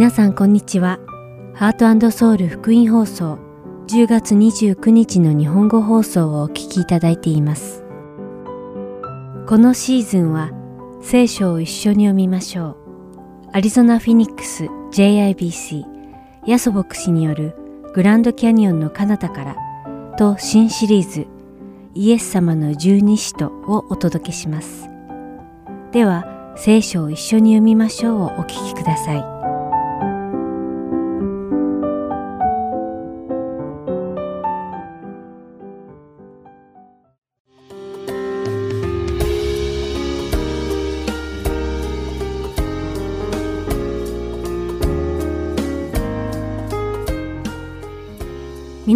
皆さんこんにちは。ハートソウル福音放送10月29日の日本語放送をお聞きいただいています。このシーズンは聖書を一緒に読みましょう。アリゾナ・フィニックス JIBC ヤソ牧師によるグランドキャニオンの彼方からと新シリーズイエス様の十二使徒をお届けします。では聖書を一緒に読みましょうをお聞きください。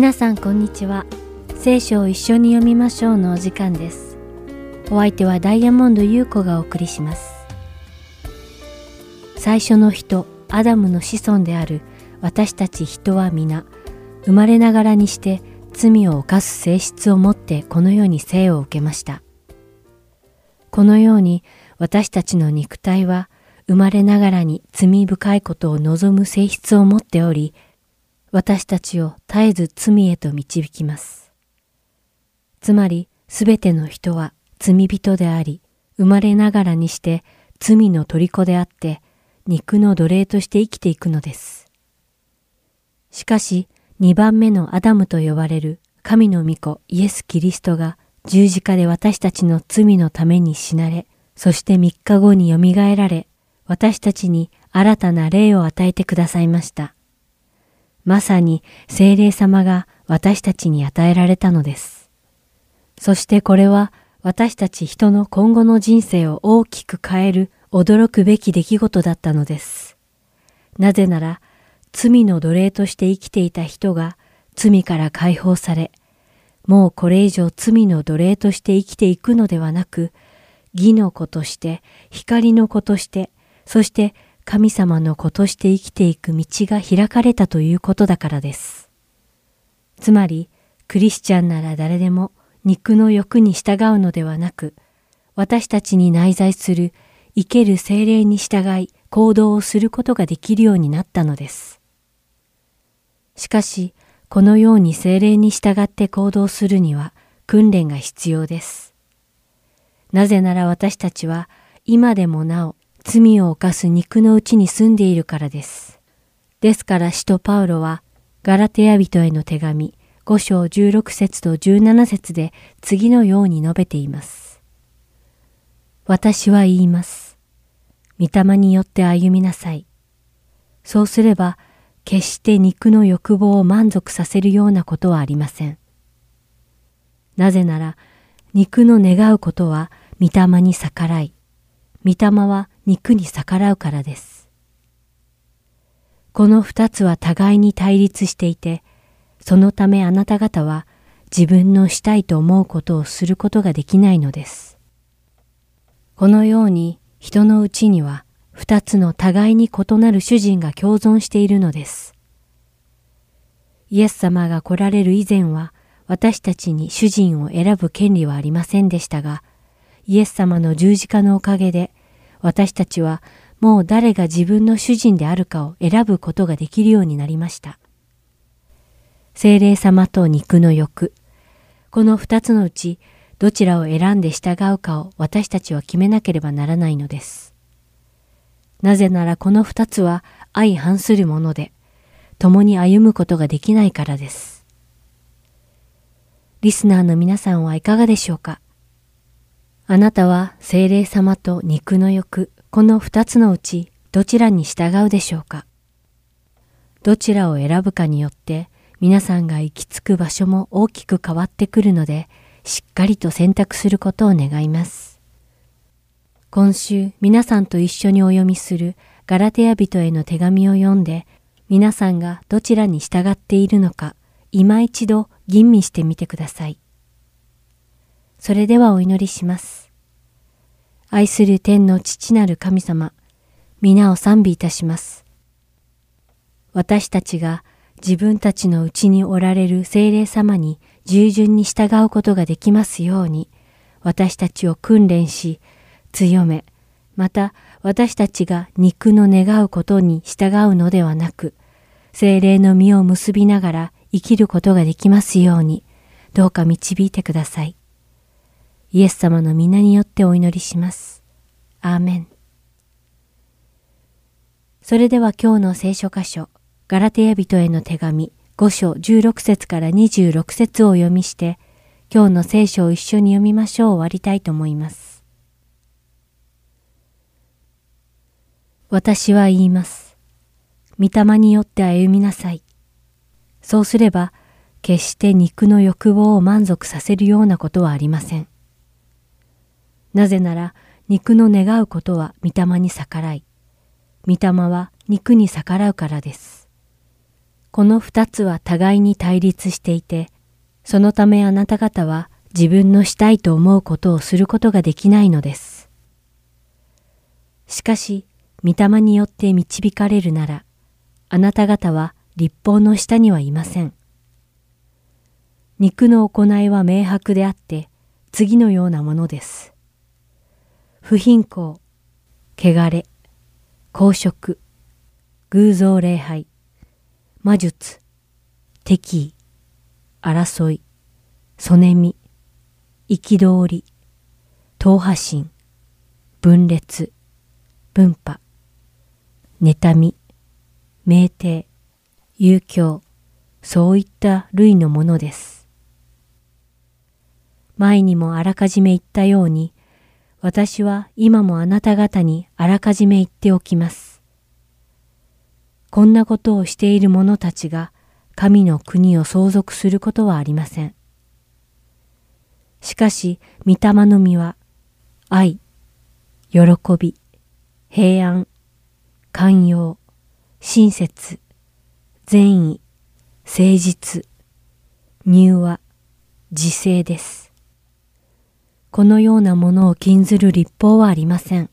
皆さんこんにちは。聖書を一緒に読みましょうのお時間です。お相手はダイヤモンド優子がお送りします。最初の人、アダムの子孫である私たち人は皆、生まれながらにして罪を犯す性質を持ってこの世に生を受けました。このように私たちの肉体は生まれながらに罪深いことを望む性質を持っており、私たちを絶えず罪へと導きます。つまり、すべての人は罪人であり、生まれながらにして罪の虜であって、肉の奴隷として生きていくのです。しかし、二番目のアダムと呼ばれる神の御子イエス・キリストが十字架で私たちの罪のために死なれ、そして三日後によみがえられ、私たちに新たな霊を与えてくださいました。まさに精霊様が私たちに与えられたのです。そしてこれは私たち人の今後の人生を大きく変える驚くべき出来事だったのです。なぜなら罪の奴隷として生きていた人が罪から解放され、もうこれ以上罪の奴隷として生きていくのではなく、義の子として、光の子として、そして神様の子として生きていく道が開かれたということだからです。つまり、クリスチャンなら誰でも肉の欲に従うのではなく、私たちに内在する生ける精霊に従い行動をすることができるようになったのです。しかし、このように精霊に従って行動するには訓練が必要です。なぜなら私たちは今でもなお罪を犯す肉のうちに住んでいるからです。ですから使徒パウロは、ガラテヤ人への手紙5章16節と17節で次のように述べています。私は言います。御霊によって歩みなさい。そうすれば、決して肉の欲望を満足させるようなことはありません。なぜなら、肉の願うことは御霊に逆らい、御霊は肉に逆らうからです。この二つは互いに対立していて、そのためあなた方は自分のしたいと思うことをすることができないのです。このように人のうちには二つの互いに異なる主人が共存しているのです。イエス様が来られる以前は私たちに主人を選ぶ権利はありませんでしたが、イエス様の十字架のおかげで私たちはもう誰が自分の主人であるかを選ぶことができるようになりました。精霊様と肉の欲。この二つのうちどちらを選んで従うかを私たちは決めなければならないのです。なぜならこの二つは相反するもので、共に歩むことができないからです。リスナーの皆さんはいかがでしょうか？あなたは精霊様と肉の欲、この二つのうちどちらに従うでしょうか？どちらを選ぶかによって皆さんが行き着く場所も大きく変わってくるので、しっかりと選択することを願います。今週皆さんと一緒にお読みするガラテヤ人への手紙を読んで、皆さんがどちらに従っているのか、今一度吟味してみてください。それではお祈りします。愛する天の父なる神様、皆を賛美いたします。私たちが自分たちのうちにおられる精霊様に従順に従うことができますように、私たちを訓練し、強め、また私たちが肉の願うことに従うのではなく、精霊の実を結びながら生きることができますように、どうか導いてください。イエス様の皆によってお祈りします。アーメン。それでは今日の聖書箇所、ガラテヤ人への手紙5章16節から26節を読みして、今日の聖書を一緒に読みましょう終わりたいと思います。私は言います。御霊によって歩みなさい。そうすれば、決して肉の欲望を満足させるようなことはありません。なぜなら、肉の願うことは御霊に逆らい、御霊は肉に逆らうからです。この二つは互いに対立していて、そのためあなた方は自分のしたいと思うことをすることができないのです。しかし、御霊によって導かれるなら、あなた方は立法の下にはいません。肉の行いは明白であって、次のようなものです。不貧困、汚れ、公職、偶像礼拝、魔術、敵意、争い、そねみ、憤り、党派心、分裂、分派、妬み、酩酊、遊興、そういった類のものです。前にもあらかじめ言ったように、私は今もあなた方にあらかじめ言っておきます。こんなことをしている者たちが神の国を相続することはありません。しかし、御霊の実は、愛、喜び、平安、寛容、親切、善意、誠実、入和、自制です。このようなものを禁ずる立法はありません。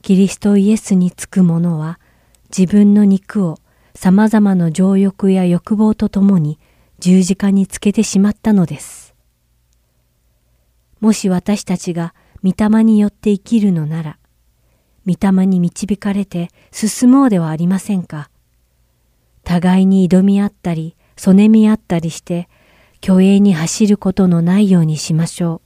キリストイエスにつく者は自分の肉を様々な情欲や欲望とともに十字架につけてしまったのです。もし私たちが御霊によって生きるのなら、御霊に導かれて進もうではありませんか。互いに挑み合ったり、そねみ合ったりして、虚栄に走ることのないようにしましょう。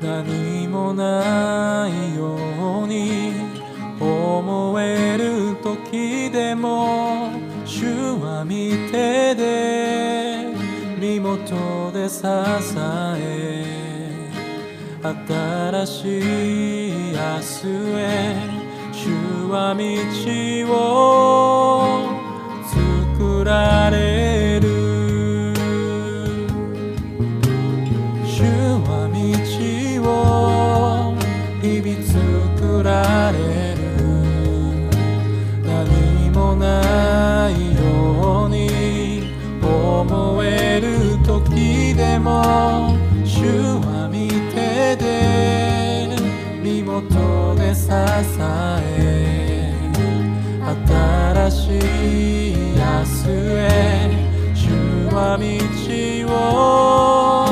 何もないように思える時でも主は見てで身元で支え新しい明日へ主は道を作られる。も主は見てで身元で支え新しい明日へ主は道を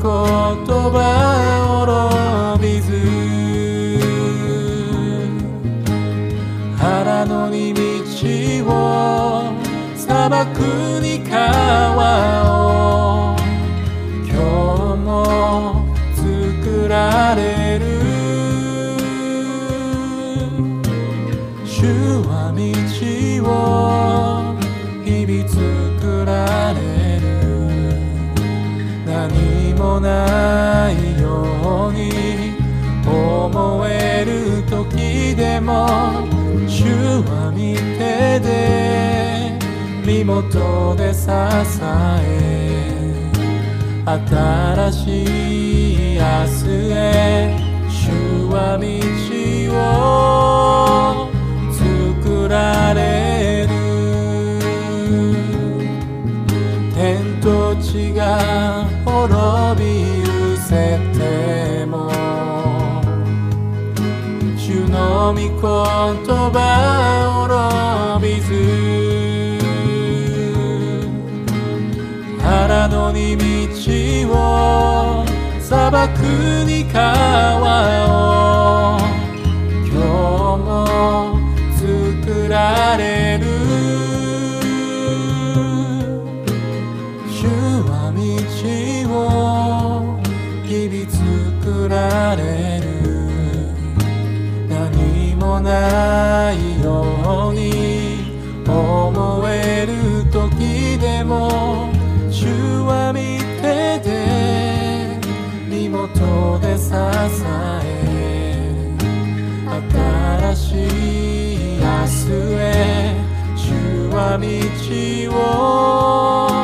言葉をびず。腹のに道を砂漠に変わないように思える時でも主は見てで身元で支え新しい明日へ主は道を作られる。天と地が滅び言葉滅びず。腹のに道を砂漠に川を。今日も作られ主は道を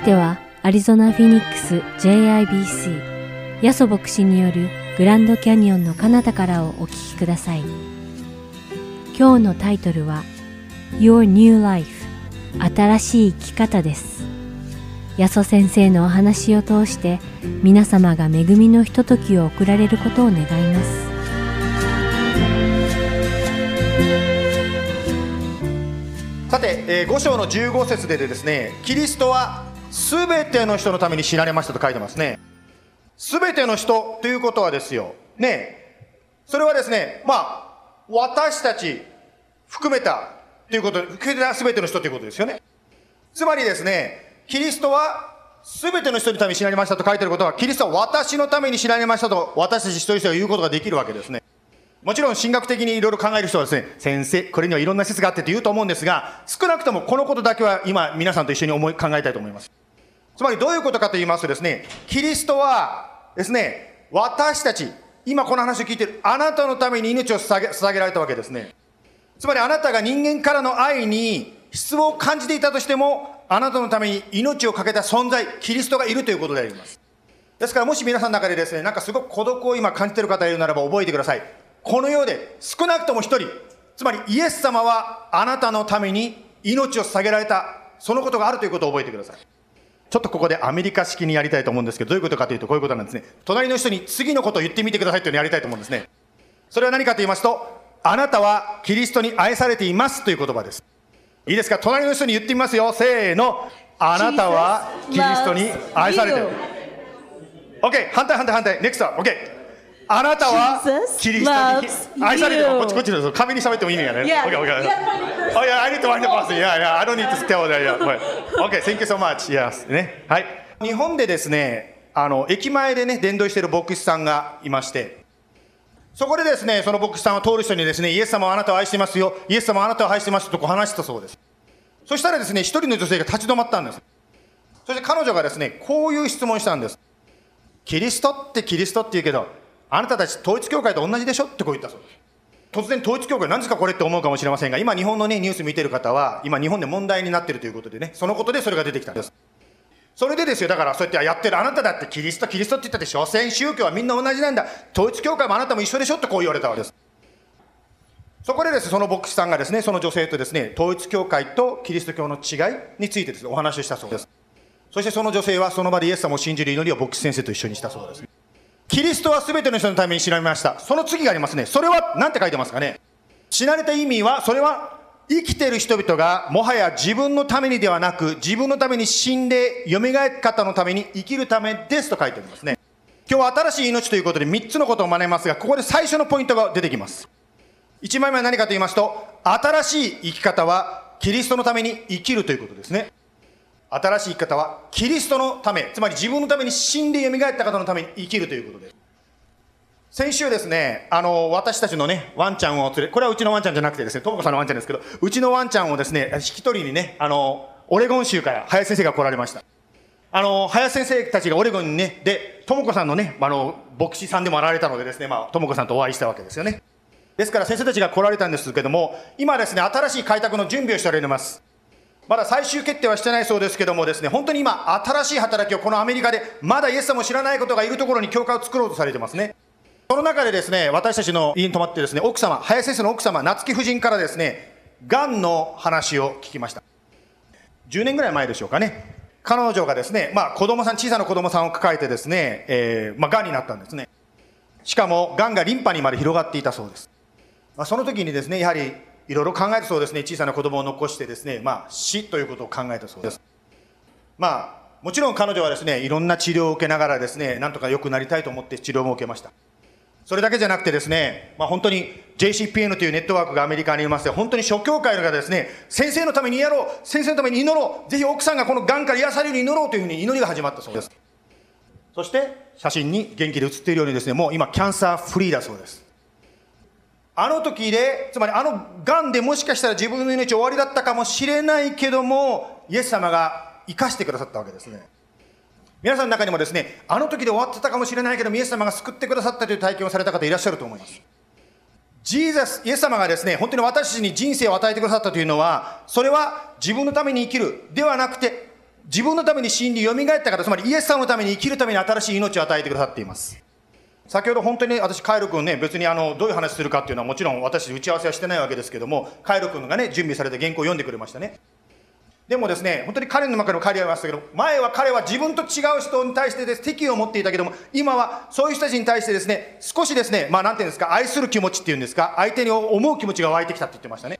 してはアリゾナ・フィニックス JIBC ヤソ牧師によるグランドキャニオンの彼方からをお聞きください。今日のタイトルは Your New Life 新しい生き方です。ヤソ先生のお話を通して皆様が恵みのひとときを送られることを願います。さて、えー、5章の15節でですねキリストは全ての人のために死なれましたと書いてますね。全ての人ということはですよ。ねそれはですねまあ私たち含めたということ含めた全ての人ということですよね。つまりですねキリストは全ての人のために死なれましたと書いてることはキリストは私のために死なれましたと私たち一人一人が言うことができるわけですね。もちろん神学的にいろいろ考える人はですね、先生、これにはいろんな説があってって言うと思うんですが、少なくともこのことだけは今皆さんと一緒に思い考えたいと思います。つまりどういうことかと言いますとですね、キリストはですね、私たち、今この話を聞いているあなたのために命を捧げ捧げられたわけですね。つまりあなたが人間からの愛に失望を感じていたとしても、あなたのために命を懸けた存在、キリストがいるということであります。ですからもし皆さんの中でですね、なんかすごく孤独を今感じてる方がいるならば覚えてください。この世で少なくとも一人、つまりイエス様はあなたのために命を捧げられた、そのことがあるということを覚えてください。ちょっとここでアメリカ式にやりたいと思うんですけど、どういうことかというとこういうことなんですね。隣の人に次のことを言ってみてくださいというのをやりたいと思うんですね。それは何かと言いますと、あなたはキリストに愛されていますという言葉です。いいですか？隣の人に言ってみますよ。せーの。あなたはキリストに愛されている。OK。反対反対反対。NEXT は OK。あなたはキリストに愛されてる。こっちこっちです。紙に喋ってもいいのやね。Yeah. OK, OK. Yeah, Oh yeah, I need to find the person. Yeah, yeah. I don't need to tell that. Yeah. Okay, thank you so much. Yes. ね。はい。日本でですね、あの、駅前でね、伝道している牧師さんがいまして、そこでですね、その牧師さんは通る人にですね、イエス様はあなたを愛してますよ。イエス様はあなたを愛してますとこう話したそうです。そしたらですね、一人の女性が立ち止まったんです。そして彼女がですね、こういう質問したんです。キリストってキリストって言うけど、あなたたち統一教会と同じでしょ？ってこう言ったそうです。突然統一教会何ですかこれって思うかもしれませんが、今日本のね、ニュース見てる方は、今日本で問題になってるということでね、そのことでそれが出てきたんです。それでですよ、だからそうやってやってるあなただってキリスト、キリストって言ったって、所詮宗教はみんな同じなんだ。統一教会もあなたも一緒でしょ？ってこう言われたわけです。そこでです、その牧師さんがですね、その女性とですね、統一教会とキリスト教の違いについてですね、お話をしたそうです。そしてその女性はその場でイエス様を信じる祈りを牧師先生と一緒にしたそうです。キリストは全ての人のために知られました。その次がありますね。それは何て書いてますかね死なれた意味は、それは生きてる人々がもはや自分のためにではなく、自分のために死んで蘇り方のために生きるためですと書いてありますね。今日は新しい命ということで3つのことを学びますが、ここで最初のポイントが出てきます。1枚目は何かと言いますと、新しい生き方はキリストのために生きるということですね。新しい生き方はキリストのため、つまり自分のために死んで蘇った方のために生きるということです。先週ですね、あの、私たちのね、ワンちゃんを連れ、これはうちのワンちゃんじゃなくてですね、ともこさんのワンちゃんですけど、うちのワンちゃんをですね、引き取りにね、あの、オレゴン州から林先生が来られました。あの、林先生たちがオレゴンにね、で、ともこさんのね、あの、牧師さんでもあられたのでですね、まあ、ともこさんとお会いしたわけですよね。ですから先生たちが来られたんですけども、今ですね、新しい開拓の準備をしておられます。まだ最終決定はしてないそうですけどもですね、本当に今、新しい働きをこのアメリカで、まだイエス様を知らないことがいるところに教会を作ろうとされてますね。その中でですね、私たちの家に泊まってですね、奥様、林先生の奥様、夏木夫人からですね、がんの話を聞きました。10年ぐらい前でしょうかね。彼女がですね、まあ子供さん、小さな子供さんを抱えてですね、えー、まあ癌になったんですね。しかも、癌がリンパにまで広がっていたそうです。まあ、その時にですね、やはり、いろいろ考えたそうですね、小さな子供を残してですね、まあ死ということを考えたそうです。まあ、もちろん彼女はですね、いろんな治療を受けながらですね、なんとか良くなりたいと思って治療も受けました。それだけじゃなくてですね、まあ、本当に JCPN というネットワークがアメリカにいまして、本当に諸教会がですね、先生のためにやろう、先生のために祈ろう、ぜひ奥さんがこの癌から癒されるように祈ろうというふうに祈りが始まったそうです。そして、写真に元気で写っているようにですね、もう今、キャンサーフリーだそうです。あの時で、つまりあの癌でもしかしたら自分の命終わりだったかもしれないけども、イエス様が生かしてくださったわけですね。皆さんの中にもですね、あの時で終わってたかもしれないけども、イエス様が救ってくださったという体験をされた方いらっしゃると思います。ジーザス、イエス様がですね、本当に私たちに人生を与えてくださったというのは、それは自分のために生きるではなくて、自分のために死んで蘇った方、つまりイエス様のために生きるために新しい命を与えてくださっています。先ほど本当に私、カイロ君ね、別にあの、どういう話するかっていうのはもちろん私打ち合わせはしてないわけですけども、カイロ君がね、準備された原稿を読んでくれましたね。でもですね、本当に彼の中の彼はいましたけど、前は彼は自分と違う人に対してです敵意を持っていたけども、今はそういう人たちに対してですね、少しですね、まあなんていうんですか、愛する気持ちっていうんですか、相手に思う気持ちが湧いてきたって言ってましたね。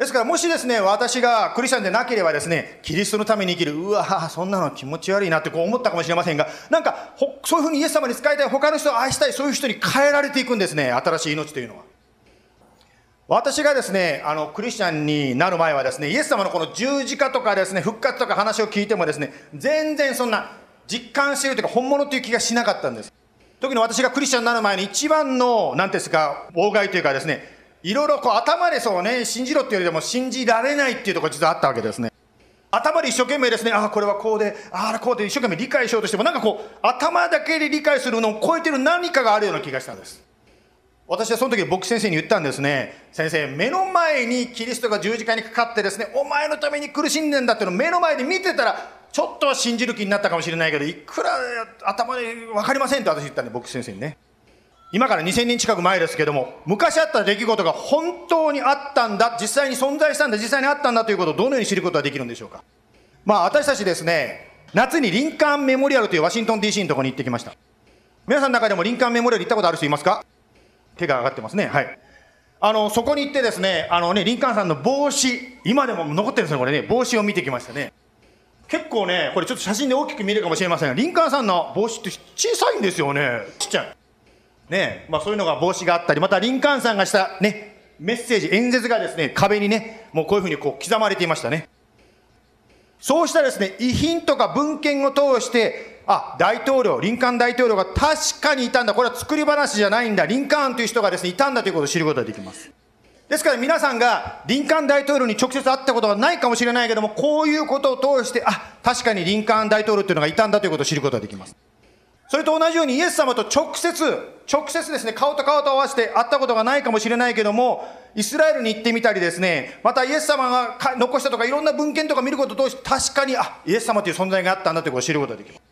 ですからもしですね、私がクリスチャンでなければですね、キリストのために生きる、うわそんなの気持ち悪いなってこう思ったかもしれませんが、なんか、そういうふうにイエス様に使いたい、他の人を愛したい、そういう人に変えられていくんですね、新しい命というのは。私がですね、あの、クリスチャンになる前はですね、イエス様のこの十字架とかですね、復活とか話を聞いてもですね、全然そんな実感しているというか本物という気がしなかったんです。特に私がクリスチャンになる前に一番の、なんですか、妨害というかですね、いろいろこう頭でそうね、信じろっていうよりでも信じられないっていうところが実はあったわけですね。頭で一生懸命ですね、ああ、これはこうで、ああ、こうで一生懸命理解しようとしても、なんかこう、頭だけで理解するのを超えてる何かがあるような気がしたんです。私はその時牧師先生に言ったんですね。先生、目の前にキリストが十字架にかかってですね、お前のために苦しんでんだっていうのを目の前で見てたら、ちょっとは信じる気になったかもしれないけど、いくら頭で分かりませんって私言ったんで、牧師先生にね。今から2000年近く前ですけども、昔あった出来事が本当にあったんだ、実際に存在したんだ、実際にあったんだということをどのように知ることができるんでしょうか。まあ私たちですね、夏にリンカーンメモリアルというワシントン DC のところに行ってきました。皆さんの中でもリンカーンメモリアル行ったことある人いますか？手が上がってますね。はい。あの、そこに行ってですね、あのね、リンカーンさんの帽子、今でも残ってるんですよ、これね、帽子を見てきましたね。結構ね、これちょっと写真で大きく見えるかもしれませんが、リンカーンさんの帽子って小さいんですよね。ちっちゃい。ね、まあそういうのが帽子があったり、またリンカーンさんがしたね、メッセージ、演説がですね、壁にね、もうこういうふうにこう刻まれていましたね。そうしたですね、遺品とか文献を通して、あ、大統領、リンカーン大統領が確かにいたんだ。これは作り話じゃないんだ。リンカーンという人がですね、いたんだということを知ることができます。ですから皆さんがリンカーン大統領に直接会ったことがないかもしれないけども、こういうことを通して、あ、確かにリンカーン大統領というのがいたんだということを知ることができます。それと同じようにイエス様と直接、直接ですね、顔と顔と合わせて会ったことがないかもしれないけども、イスラエルに行ってみたりですね、またイエス様が残したとかいろんな文献とか見ることを通して確かに、あ、イエス様という存在があったんだということを知ることができます。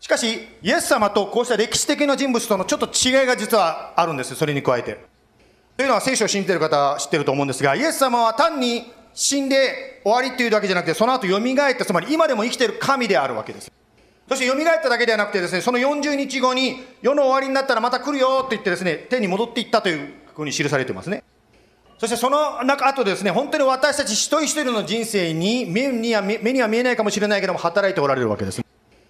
しかし、イエス様とこうした歴史的な人物とのちょっと違いが実はあるんですそれに加えて。というのは聖書を信じている方は知ってると思うんですが、イエス様は単に死んで終わりっていうだけじゃなくて、その後蘇った、つまり今でも生きている神であるわけです。そして蘇っただけではなくてですね、その40日後に世の終わりになったらまた来るよって言ってですね、天に戻っていったというふうに記されてますね。そしてその中、あとですね、本当に私たち一人一人の人生に目には、目には見えないかもしれないけども、働いておられるわけです。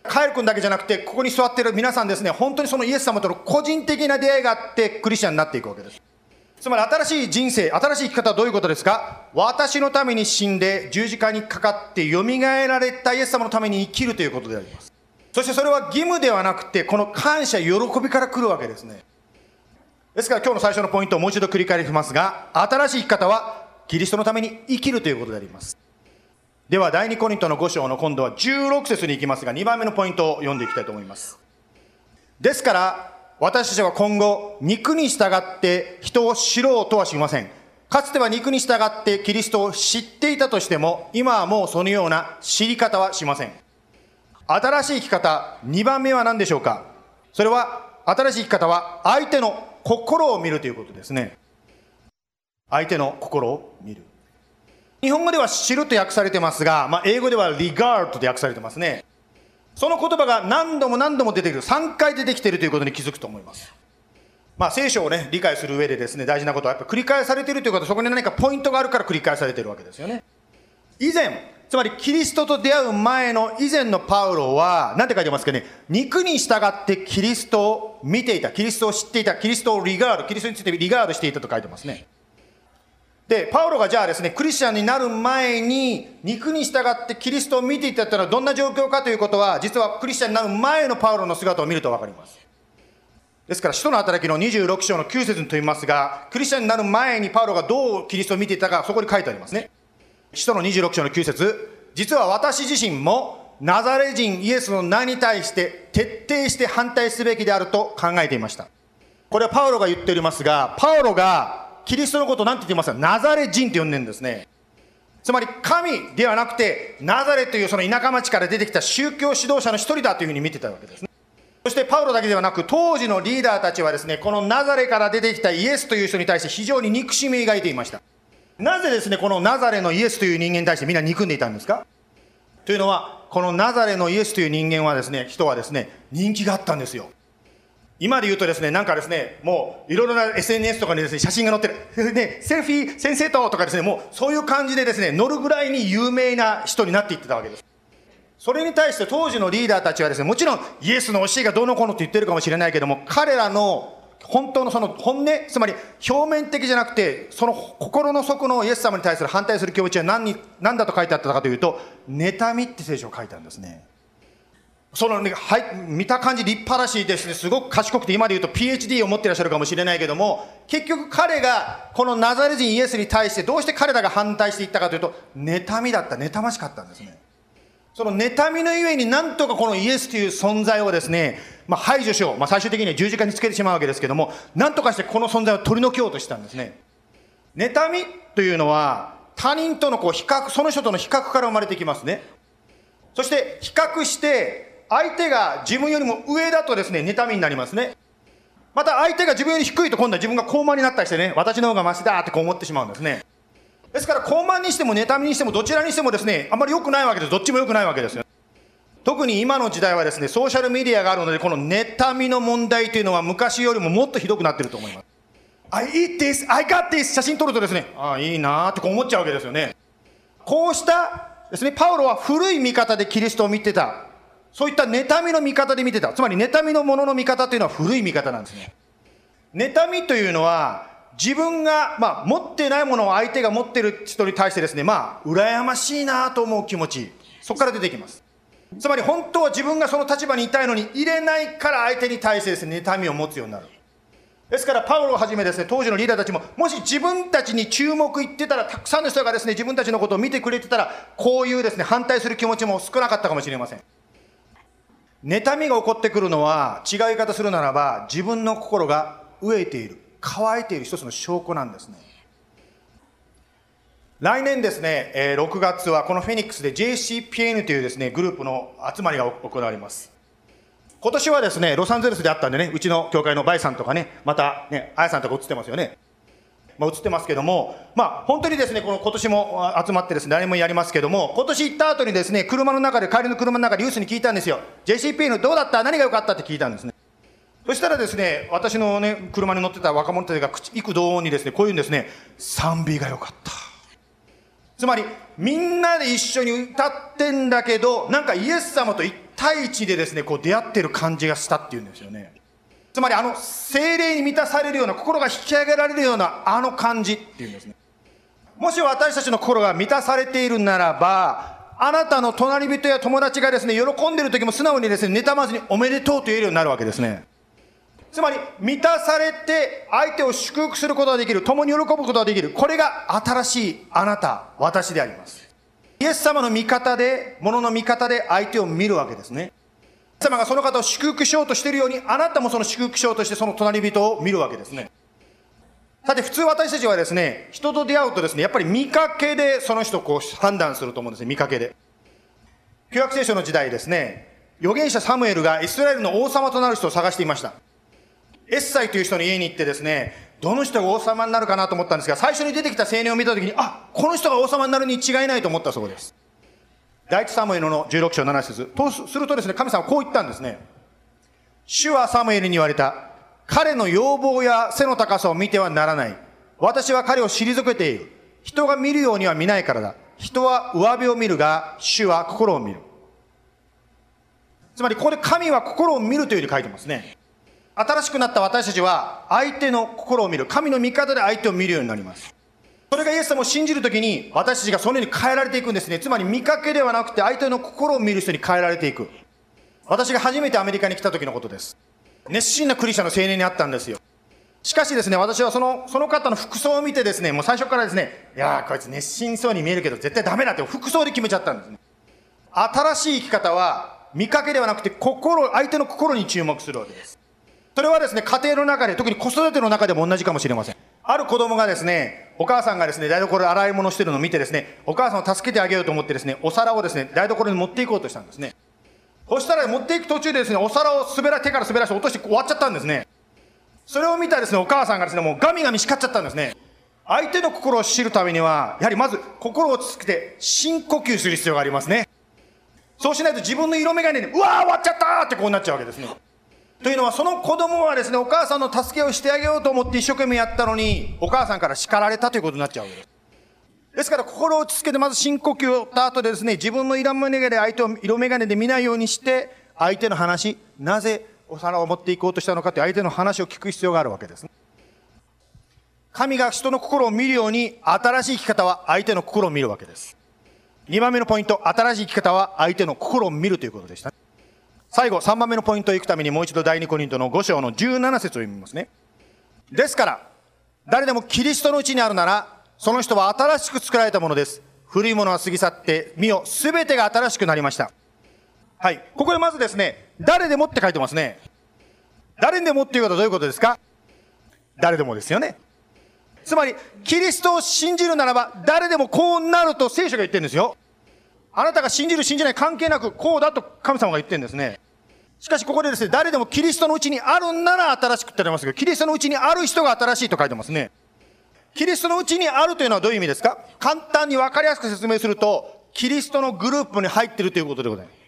カエル君だけじゃなくて、ここに座っている皆さんですね、本当にそのイエス様との個人的な出会いがあって、クリスチャンになっていくわけです。つまり新しい人生、新しい生き方はどういうことですか？私のために死んで十字架にかかって蘇られたイエス様のために生きるということであります。そしてそれは義務ではなくて、この感謝、喜びから来るわけですね。ですから今日の最初のポイントをもう一度繰り返しますが、新しい生き方はキリストのために生きるということであります。では、第2コリントの5章の今度は16節に行きますが、2番目のポイントを読んでいきたいと思います。ですから、私たちは今後、肉に従って人を知ろうとはしません。かつては肉に従ってキリストを知っていたとしても、今はもうそのような知り方はしません。新しい生き方、2番目は何でしょうか？それは、新しい生き方は相手の心を見るということですね。相手の心を見る。日本語では知ると訳されてますが、まあ、英語では regard と訳されてますね。その言葉が何度も何度も出てくる、3回出てきているということに気づくと思います。まあ、聖書をね、理解する上でですね、大事なことはやっぱ繰り返されているということは、そこに何かポイントがあるから繰り返されているわけですよね。以前、つまりキリストと出会う前の以前のパウロは、なんて書いてますかね、肉に従ってキリストを見ていた、キリストを知っていた、キリストをリガード、キリストについてリガードしていたと書いてますね。で、パウロがじゃあですね、クリスチャンになる前に、肉に従ってキリストを見ていたというのはどんな状況かということは、実はクリスチャンになる前のパウロの姿を見るとわかります。ですから、使徒の働きの26章の9節に問いますが、クリスチャンになる前にパウロがどうキリストを見ていたか、そこに書いてありますね。使徒の26章の9節実は私自身もナザレ人イエスの名に対して徹底して反対すべきであると考えていました。これはパウロが言っておりますが、パウロがキリストのことを何て言ってますかナザレ人って呼んでるんですね。つまり神ではなくて、ナザレというその田舎町から出てきた宗教指導者の一人だというふうに見てたわけですね。そしてパウロだけではなく、当時のリーダーたちはですね、このナザレから出てきたイエスという人に対して非常に憎しみを描いていました。なぜですね、このナザレのイエスという人間に対してみんな憎んでいたんですか？というのは、このナザレのイエスという人間はですね、人はですね、人気があったんですよ。今で言うとですね、なんかですね、もういろいろな SNS とかにですね、写真が載ってる。ね、セルフィー先生ととかですね、もうそういう感じでですね、乗るぐらいに有名な人になっていってたわけです。それに対して当時のリーダーたちはですね、もちろんイエスの教えがどうのこうのって言ってるかもしれないけども、彼らの本当のその本音、つまり表面的じゃなくて、その心の底のイエス様に対する反対する気持ちは何に何だと書いてあったかというと、妬みって聖書を書いてあるんですね。そのね、はい、見た感じ立派らしいですね、すごく賢くて、今で言うと PhD を持ってらっしゃるかもしれないけども、結局彼がこのナザレ人イエスに対してどうして彼らが反対していったかというと、妬みだった、妬ましかったんですね。その妬みのゆえになんとかこのイエスという存在をですね、まあ、排除しよう。まあ、最終的には十字架につけてしまうわけですけども、なんとかしてこの存在を取り除けようとしたんですね。妬みというのは、他人とのこう比較、その人との比較から生まれてきますね。そして比較して、相手が自分よりも上だとですね、妬みになりますね。また相手が自分より低いと今度は自分が高慢になったりしてね、私の方がマシだってこう思ってしまうんですね。ですから、高慢にしても妬みにしてもどちらにしてもですね、あまり良くないわけです。どっちも良くないわけですよ。特に今の時代はですね、ソーシャルメディアがあるので、この妬みの問題というのは昔よりももっとひどくなってると思います。I eat this, I got this 写真撮るとですね、ああ、いいなーってこう思っちゃうわけですよね。こうしたですね、パウロは古い見方でキリストを見てた。そういった妬みの見方で見てた。つまり妬みのものの見方というのは古い見方なんですね。妬みというのは、自分が、まあ、持ってないものを相手が持ってる人に対してですね、まあ、羨ましいなと思う気持ち、そこから出てきます。つまり本当は自分がその立場にいたいのに入れないから相手に対してですね、妬みを持つようになる。ですから、パウロをはじめですね、当時のリーダーたちも、もし自分たちに注目いってたら、たくさんの人がですね、自分たちのことを見てくれてたら、こういうですね、反対する気持ちも少なかったかもしれません。妬みが起こってくるのは、違い方するならば、自分の心が飢えている。乾いている一つの証拠なんですね。来年ですね、えー、6月はこのフェニックスで JCPN というですね、グループの集まりが行われます。今年はですね、ロサンゼルスであったんでね、うちの教会のバイさんとかね、またね、あやさんとか映ってますよね。まあ、映ってますけども、まあ、本当にですね、この今年も集まってですね、誰もやりますけども、今年行った後にですね、車の中で、帰りの車の中でユースに聞いたんですよ。JCPN どうだった？何が良かった？って聞いたんですね。そしたらですね、私のね、車に乗ってた若者たちが口幾度にですね、こういうんですね、賛美が良かった。つまり、みんなで一緒に歌ってんだけど、なんかイエス様と一対一でですね、こう出会ってる感じがしたっていうんですよね。つまり、あの、精霊に満たされるような、心が引き上げられるような、あの感じっていうんですね。もし私たちの心が満たされているならば、あなたの隣人や友達がですね、喜んでる時も素直にですね、妬まずにおめでとうと言えるようになるわけですね。つまり、満たされて相手を祝福することができる、共に喜ぶことができる。これが新しいあなた、私であります。イエス様の味方で、物の味方で相手を見るわけですね。イエス様がその方を祝福しようとしているように、あなたもその祝福しようとしてその隣人を見るわけですね。さて、普通私たちはですね、人と出会うとですね、やっぱり見かけでその人をこう判断すると思うんですね、見かけで。旧約聖書の時代ですね、預言者サムエルがイスラエルの王様となる人を探していました。エッサイという人の家に行ってですね、どの人が王様になるかなと思ったんですが、最初に出てきた青年を見たときに、あ、この人が王様になるに違いないと思ったそうです。第一サムエルの16章7節とするとですね、神様はこう言ったんですね。主はサムエルに言われた。彼の要望や背の高さを見てはならない。私は彼を退けている。人が見るようには見ないからだ。人は上辺を見るが、主は心を見る。つまり、ここで神は心を見るというふうに書いてますね。新しくなった私たちは、相手の心を見る。神の見方で相手を見るようになります。それがイエス様を信じるときに、私たちがそのように変えられていくんですね。つまり、見かけではなくて、相手の心を見る人に変えられていく。私が初めてアメリカに来た時のことです。熱心なクリスチャンの青年に会ったんですよ。しかしですね、私はその、その方の服装を見てですね、もう最初からですね、いやー、こいつ熱心そうに見えるけど、絶対ダメだって服装で決めちゃったんですね。新しい生き方は、見かけではなくて、心、相手の心に注目するわけです。それはですね、家庭の中で、特に子育ての中でも同じかもしれません。ある子供がですね、お母さんがですね、台所で洗い物してるのを見てですね、お母さんを助けてあげようと思ってですね、お皿をですね、台所に持っていこうとしたんですね。そしたら持っていく途中でですね、お皿を滑ら、手から滑らして落として終わっちゃったんですね。それを見たですね、お母さんがですね、もうガミガミ叱っちゃったんですね。相手の心を知るためには、やはりまず心を落ち着けて深呼吸する必要がありますね。そうしないと自分の色眼鏡で、うわー終わっちゃったってこうなっちゃうわけですね。というのは、その子供はですね、お母さんの助けをしてあげようと思って一生懸命やったのに、お母さんから叱られたということになっちゃうわけです。ですから、心を落ち着けて、まず深呼吸をした後でですね、自分の色眼鏡で相手を色眼鏡で見ないようにして、相手の話、なぜお皿を持っていこうとしたのかという相手の話を聞く必要があるわけです。神が人の心を見るように、新しい生き方は相手の心を見るわけです。2番目のポイント、新しい生き方は相手の心を見るということでした。最後、3番目のポイントを行くためにもう一度第2コリントの5章の17節を読みますね。ですから、誰でもキリストのうちにあるなら、その人は新しく作られたものです。古いものは過ぎ去って、見よ、すべてが新しくなりました。はい。ここでまずですね、誰でもって書いてますね。誰でもっていうことはどういうことですか？誰でもですよね。つまり、キリストを信じるならば、誰でもこうなると聖書が言ってるんですよ。あなたが信じる信じない関係なく、こうだと神様が言ってるんですね。しかしここでですね、誰でもキリストのうちにあるんなら新しくって言われますけど、キリストのうちにある人が新しいと書いてますね。キリストのうちにあるというのはどういう意味ですか？簡単に分かりやすく説明すると、キリストのグループに入ってるということでございます。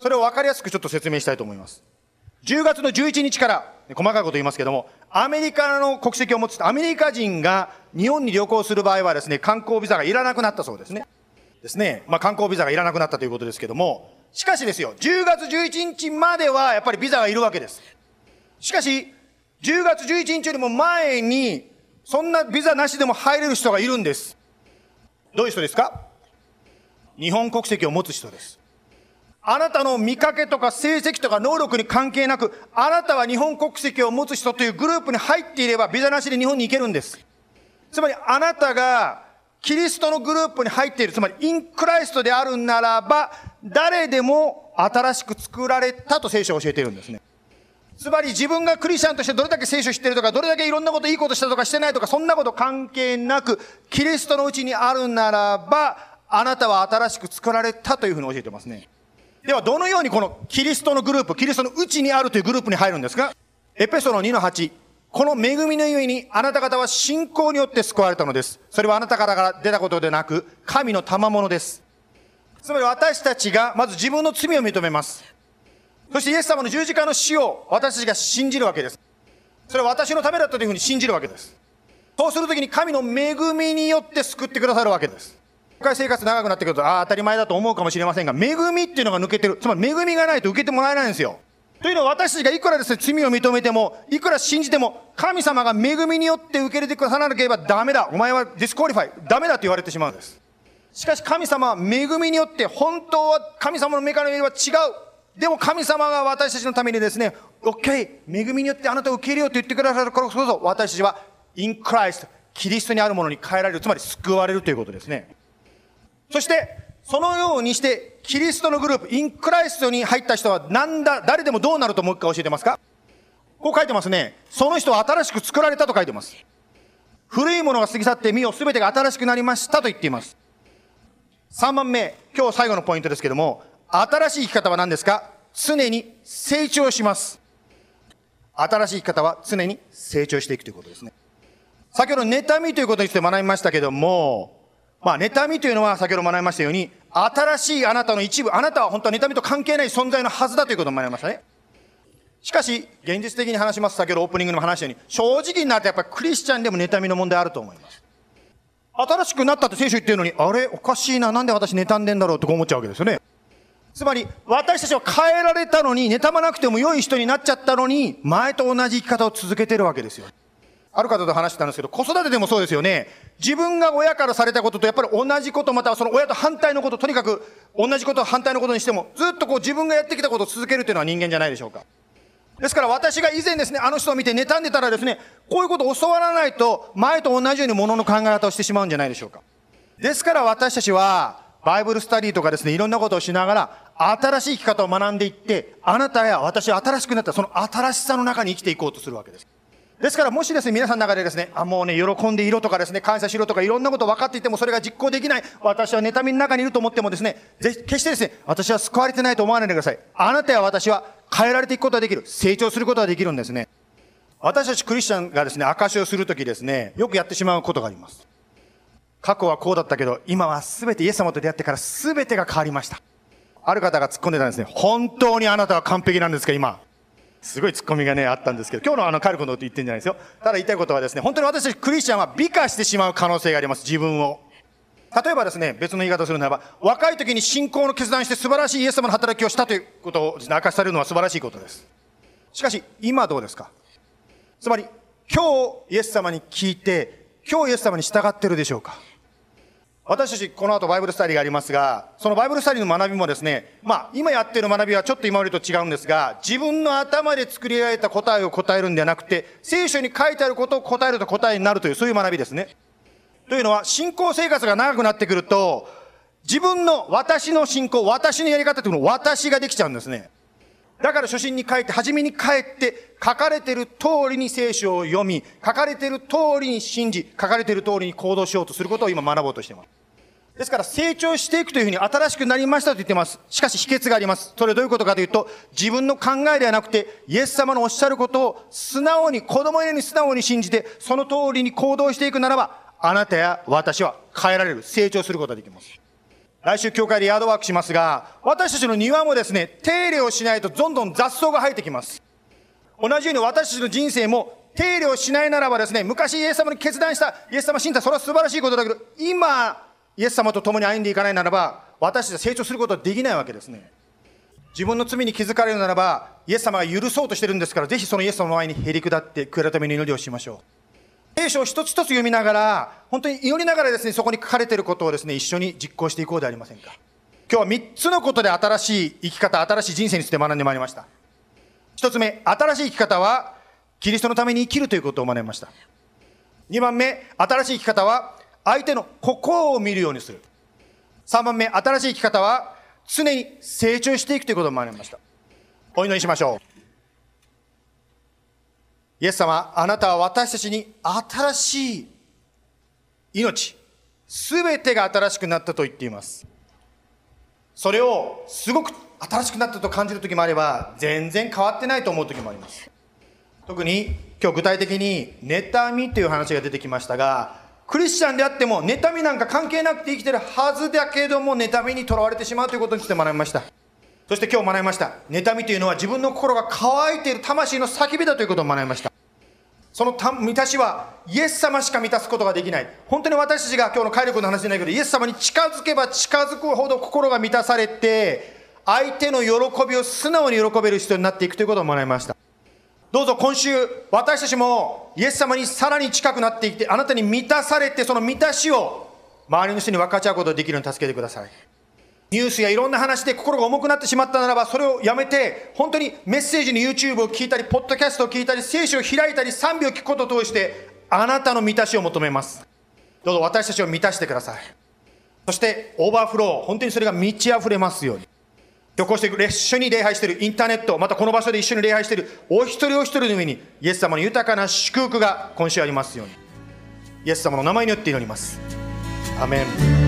それを分かりやすくちょっと説明したいと思います。10月の11日から、細かいこと言いますけども、アメリカの国籍を持つアメリカ人が日本に旅行する場合はですね、観光ビザがいらなくなったそうですね。ですね。まあ観光ビザがいらなくなったということですけども、しかしですよ、10月11日まではやっぱりビザがいるわけです。しかし、10月11日よりも前に、そんなビザなしでも入れる人がいるんです。どういう人ですか？日本国籍を持つ人です。あなたの見かけとか成績とか能力に関係なく、あなたは日本国籍を持つ人というグループに入っていれば、ビザなしで日本に行けるんです。つまり、あなたが、キリストのグループに入っている、つまり、インクライストであるならば、誰でも新しく作られたと聖書を教えているんですね。つまり自分がクリスチャンとしてどれだけ聖書知ってるとか、どれだけいろんなこといいことしたとかしてないとか、そんなこと関係なく、キリストのうちにあるならば、あなたは新しく作られたというふうに教えてますね。では、どのようにこのキリストのグループ、キリストのうちにあるというグループに入るんですか？エペソの2の8。この恵みのゆえに、あなた方は信仰によって救われたのです。それはあなた方から出たことでなく、神の賜物です。つまり私たちが、まず自分の罪を認めます。そしてイエス様の十字架の死を私たちが信じるわけです。それは私のためだったというふうに信じるわけです。そうするときに神の恵みによって救ってくださるわけです。社会生活長くなってくると、ああ、当たり前だと思うかもしれませんが、恵みっていうのが抜けてる。つまり恵みがないと受けてもらえないんですよ。というのは私たちがいくらですね、罪を認めても、いくら信じても、神様が恵みによって受け入れてくださらなければダメだ。お前は disqualify。ダメだと言われてしまうんです。しかし神様は恵みによって、本当は神様の目から見れば違う。でも神様が私たちのためにですね、OK、恵みによってあなたを受け入れようと言ってくださるからこそ、私たちは、in Christ、キリストにあるものに変えられる。つまり救われるということですね。そして、そのようにして、キリストのグループ、インクライストに入った人は、なんだ、誰でもどうなるともう一回教えてますか？こう書いてますね。その人は新しく作られたと書いてます。古いものが過ぎ去って身を全てが新しくなりましたと言っています。3番目、今日最後のポイントですけども、新しい生き方は何ですか？常に成長します。新しい生き方は常に成長していくということですね。先ほど妬みということについて学びましたけども、まあ、妬みというのは先ほど学びましたように、新しいあなたの一部、あなたは本当は妬みと関係ない存在のはずだということを学びましたね。しかし、現実的に話します。先ほどオープニングでも話したように、正直になってやっぱりクリスチャンでも妬みの問題あると思います。新しくなったって聖書言ってるのに、あれおかしいな、なんで私妬んでんだろうと思っちゃうわけですよね。つまり、私たちは変えられたのに、妬まなくても良い人になっちゃったのに、前と同じ生き方を続けてるわけですよ。ある方と話してたんですけど、子育てでもそうですよね。自分が親からされたこととやっぱり同じこと、またはその親と反対のこと、とにかく同じことを反対のことにしても、ずっとこう自分がやってきたことを続けるというのは人間じゃないでしょうか。ですから私が以前ですね、あの人を見て妬んでたらですね、こういうことを教わらないと、前と同じようにものの考え方をしてしまうんじゃないでしょうか。ですから私たちは、バイブルスタディとかですね、いろんなことをしながら、新しい生き方を学んでいって、あなたや私は新しくなったその新しさの中に生きていこうとするわけです。ですからもしですね、皆さんの中でですね、あ、もうね、喜んでいろとかですね、感謝しろとかいろんなこと分かっていてもそれが実行できない、私は妬みの中にいると思ってもですね、ぜひ、決してですね、私は救われてないと思わないでください。あなたや私は変えられていくことができる。成長することができるんですね。私たちクリスチャンがですね、証をするときですね、よくやってしまうことがあります。過去はこうだったけど、今は全てイエス様と出会ってから全てが変わりました。ある方が突っ込んでたんですね。本当にあなたは完璧なんですか、今。すごいツッコミがね、あったんですけど、今日のあの、カルコのこと言ってるんじゃないですよ。ただ言いたいことはですね、本当に私たちクリスチャンは美化してしまう可能性があります、自分を。例えばですね、別の言い方をするならば、若い時に信仰の決断して素晴らしいイエス様の働きをしたということを、明かされるのは素晴らしいことです。しかし、今どうですか？つまり、今日イエス様に聞いて、今日イエス様に従ってるでしょうか？私たちこの後バイブルスタディがありますが、そのバイブルスタディの学びもですね、まあ今やっている学びはちょっと今までと違うんですが、自分の頭で作り上げた答えを答えるんではなくて、聖書に書いてあることを答えると答えになるという、そういう学びですね。というのは、信仰生活が長くなってくると、自分の私の信仰、私のやり方というのを私ができちゃうんですね。だから初心に書いて、初めに帰って、書かれている通りに聖書を読み、書かれている通りに信じ、書かれている通りに行動しようとすることを今学ぼうとしています。ですから成長していくというふうに新しくなりましたと言ってます。しかし秘訣があります。それはどういうことかというと、自分の考えではなくて、イエス様のおっしゃることを素直に、子供のように素直に信じて、その通りに行動していくならば、あなたや私は変えられる、成長することができます。来週教会でヤードワークしますが、私たちの庭もですね、手入れをしないとどんどん雑草が生えてきます。同じように私たちの人生も手入れをしないならばですね、昔イエス様に決断した、イエス様信じた、それは素晴らしいことだけど、今、イエス様と共に歩んでいかないならば、私たちは成長することはできないわけですね。自分の罪に気づかれるならば、イエス様が許そうとしてるんですから、ぜひそのイエス様の前にへり下って悔い改めの祈りをしましょう。聖書を一つ一つ読みながら、本当に祈りながらですね、そこに書かれていることをですね、一緒に実行していこうではありませんか。今日は3つのことで新しい生き方、新しい人生について学んでまいりました。1つ目、新しい生き方は、キリストのために生きるということを学びました。2番目、新しい生き方は、相手の心を見るようにする。3番目、新しい生き方は、常に成長していくということを学びました。お祈りしましょう。イエス様、あなたは私たちに新しい命、すべてが新しくなったと言っています。それをすごく新しくなったと感じる時もあれば、全然変わってないと思う時もあります。特に今日具体的に妬みという話が出てきましたが、クリスチャンであっても、妬みなんか関係なくて生きてるはずだけども、妬みにとらわれてしまうということについて学びました。そして今日学びました。妬みというのは自分の心が乾いている魂の叫びだということを学びました。その満たしはイエス様しか満たすことができない。本当に私たちが今日の快力の話じゃないけどイエス様に近づけば近づくほど心が満たされて相手の喜びを素直に喜べる人になっていくということを学びました。どうぞ今週私たちもイエス様にさらに近くなっていってあなたに満たされてその満たしを周りの人に分かち合うことができるように助けてください。ニュースやいろんな話で心が重くなってしまったならばそれをやめて本当にメッセージに YouTube を聞いたりポッドキャストを聞いたり聖書を開いたり賛美を聞くことを通してあなたの満たしを求めます。どうぞ私たちを満たしてください。そしてオーバーフロー本当にそれが満ち溢れますように。旅行していく一緒に礼拝しているインターネットまたこの場所で一緒に礼拝しているお一人お一人の上にイエス様の豊かな祝福が今週ありますように。イエス様の名前によって祈ります。アメン。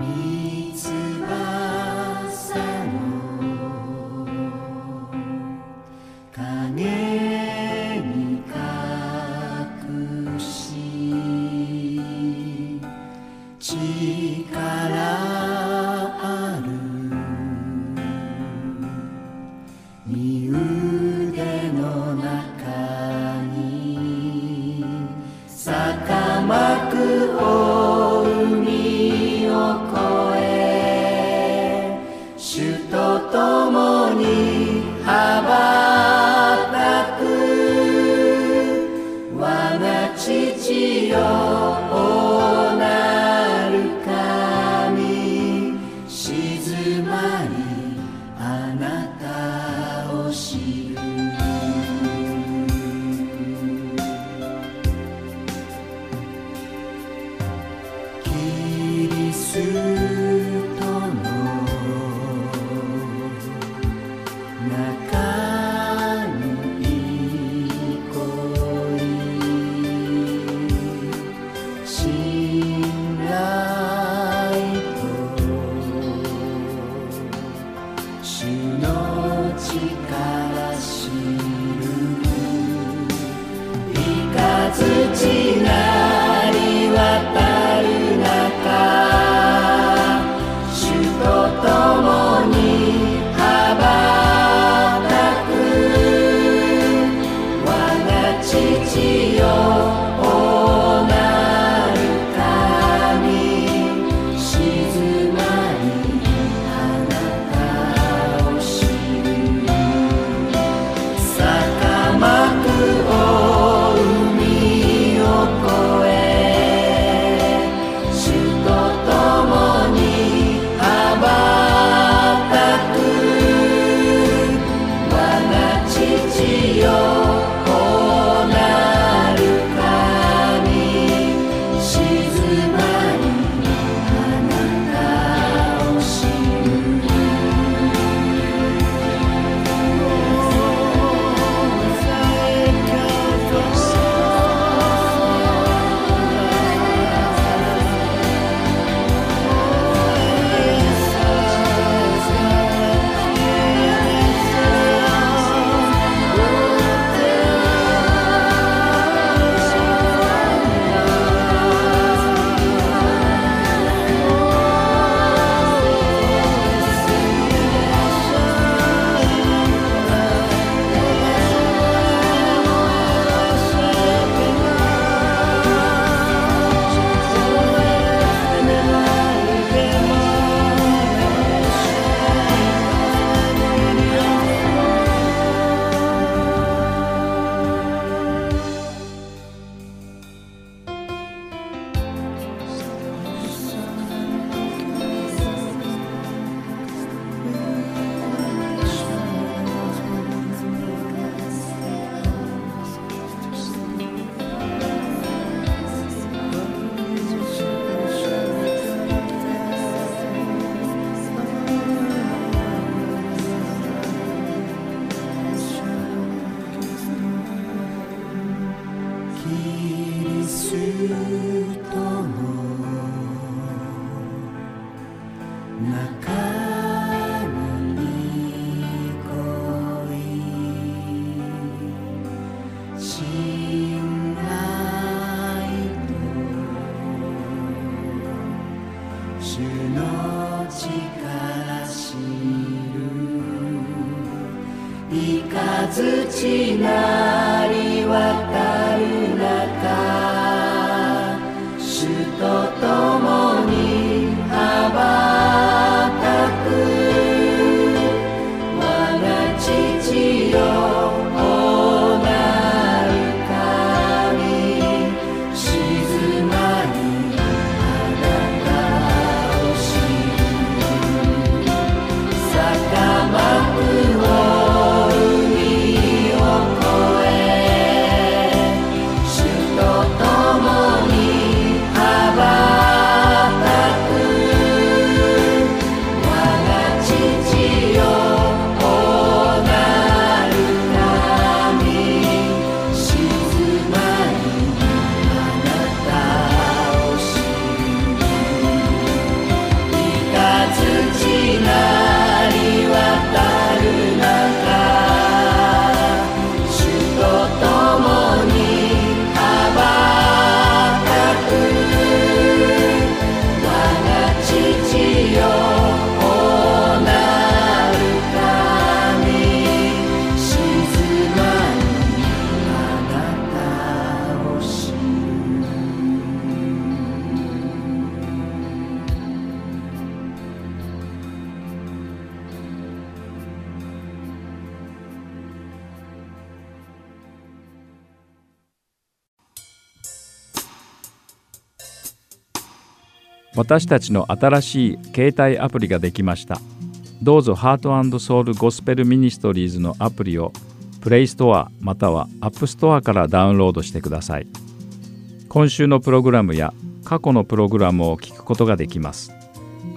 三つ葉私たちの新しい携帯アプリができました。どうぞ Heart Soul Gospel Ministries のアプリを Play Store または App Store からダウンロードしてください。今週のプログラムや過去のプログラムを聞くことができます。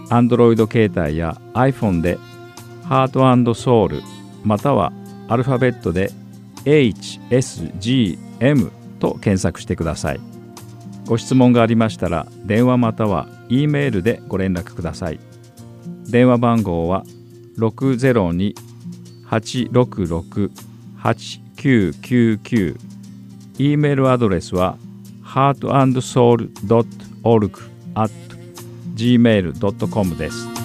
Android 携帯や iPhone で Heart Soul またはアルファベットで HSGM と検索してください。ご質問がありましたら電話または E メールでご連絡ください。電話番号は602-866-8999 E メールアドレスは heartandsoul.org at gmail.com です。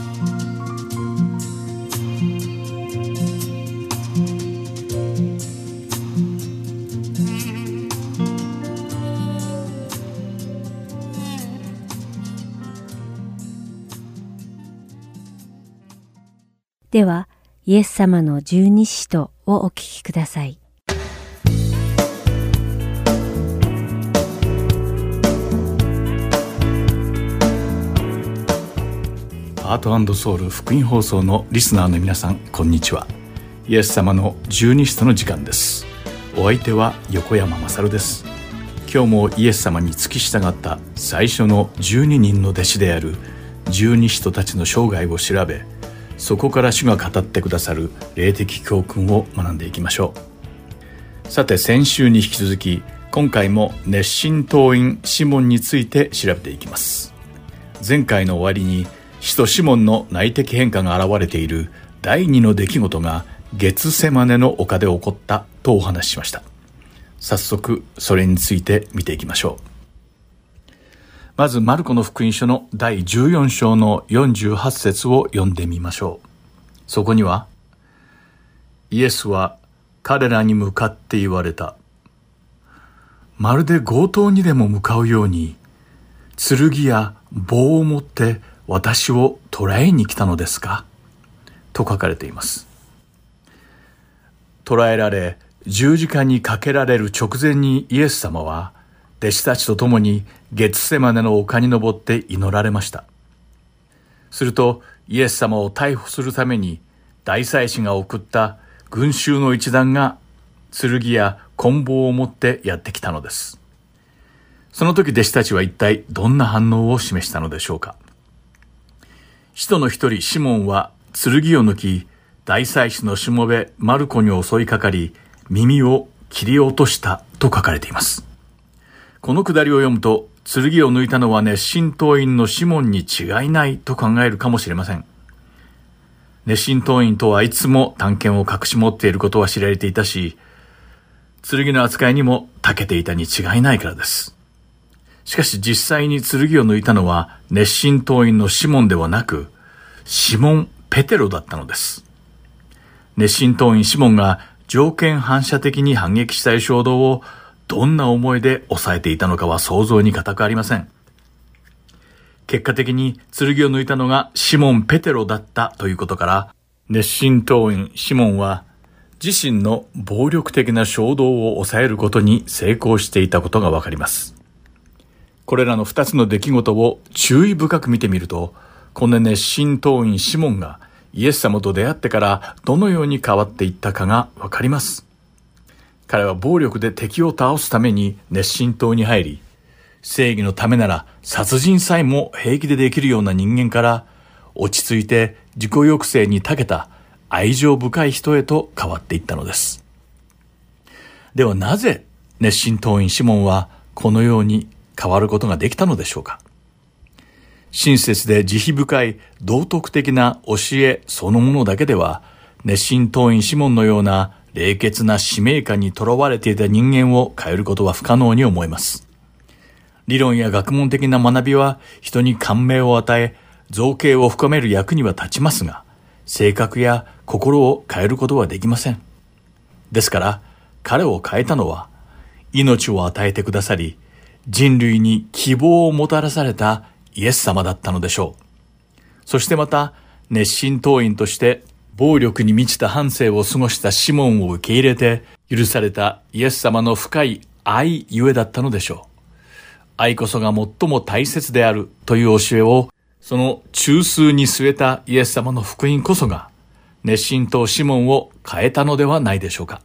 では、イエス様の十二使徒をお聞きください。ハートソウル福音放送のリスナーの皆さんこんにちは。イエス様の十二使徒の時間です。お相手は横山まさるです。今日もイエス様に付き従った最初の12人の弟子である十二使徒たちの生涯を調べそこから主が語ってくださる霊的教訓を学んでいきましょう。さて先週に引き続き今回も熱心党員シモンについて調べていきます。前回の終わりに使徒シモンの内的変化が現れている第二の出来事が月セマネの丘で起こったとお話ししました。早速それについて見ていきましょう。まずマルコの福音書の第14章の48節を読んでみましょう。そこにはイエスは彼らに向かって言われた。まるで強盗にでも向かうように剣や棒を持って私を捕らえに来たのですか？と書かれています。捕らえられ、十字架にかけられる直前にイエス様は、弟子たちと共に月セマネの丘に登って祈られました。すると、イエス様を逮捕するために、大祭司が送った群衆の一団が、剣や棍棒を持ってやってきたのです。その時弟子たちは一体どんな反応を示したのでしょうか使徒の一人シモンは剣を抜き、大祭司のしもべマルコに襲いかかり、耳を切り落としたと書かれています。このくだりを読むと、剣を抜いたのは熱心党員のシモンに違いないと考えるかもしれません。熱心党員とはいつも探検を隠し持っていることは知られていたし、剣の扱いにも長けていたに違いないからです。しかし実際に剣を抜いたのは熱心党員のシモンではなく、シモン・ペテロだったのです。熱心党員シモンが条件反射的に反撃したい衝動をどんな思いで抑えていたのかは想像に難くありません。結果的に剣を抜いたのがシモン・ペテロだったということから、熱心党員シモンは自身の暴力的な衝動を抑えることに成功していたことがわかります。これらの二つの出来事を注意深く見てみると、この熱心党員シモンがイエス様と出会ってからどのように変わっていったかがわかります。彼は暴力で敵を倒すために熱心党に入り、正義のためなら殺人さえも平気でできるような人間から落ち着いて自己抑制に長けた愛情深い人へと変わっていったのです。ではなぜ熱心党員シモンはこのように変わることができたのでしょうか親切で慈悲深い道徳的な教えそのものだけでは熱心党員シモンのような冷血な使命感にとらわれていた人間を変えることは不可能に思えます。理論や学問的な学びは人に感銘を与え、造形を深める役には立ちますが、性格や心を変えることはできません。ですから、彼を変えたのは、命を与えてくださり、人類に希望をもたらされたイエス様だったのでしょう。そしてまた、熱心党員として暴力に満ちた半生を過ごしたシモンを受け入れて許されたイエス様の深い愛ゆえだったのでしょう。愛こそが最も大切であるという教えをその中枢に据えたイエス様の福音こそが熱心党シモンを変えたのではないでしょうか。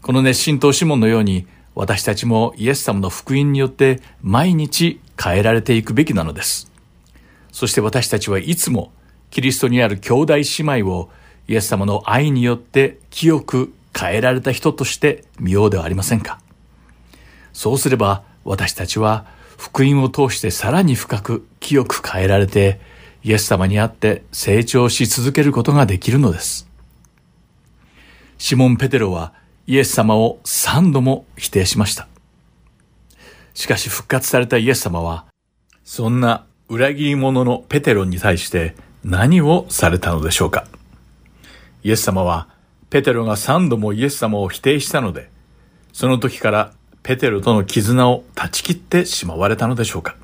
この熱心党シモンのように私たちもイエス様の福音によって毎日変えられていくべきなのです。そして私たちはいつもキリストにある兄弟姉妹をイエス様の愛によって清く変えられた人として見ようではありませんか？そうすれば私たちは福音を通してさらに深く清く変えられてイエス様にあって成長し続けることができるのです。シモン・ペテロはイエス様を三度も否定しました。しかし復活されたイエス様は、そんな裏切り者のペテロに対して何をされたのでしょうか？イエス様は、ペテロが三度もイエス様を否定したので、その時からペテロとの絆を断ち切ってしまわれたのでしょうか？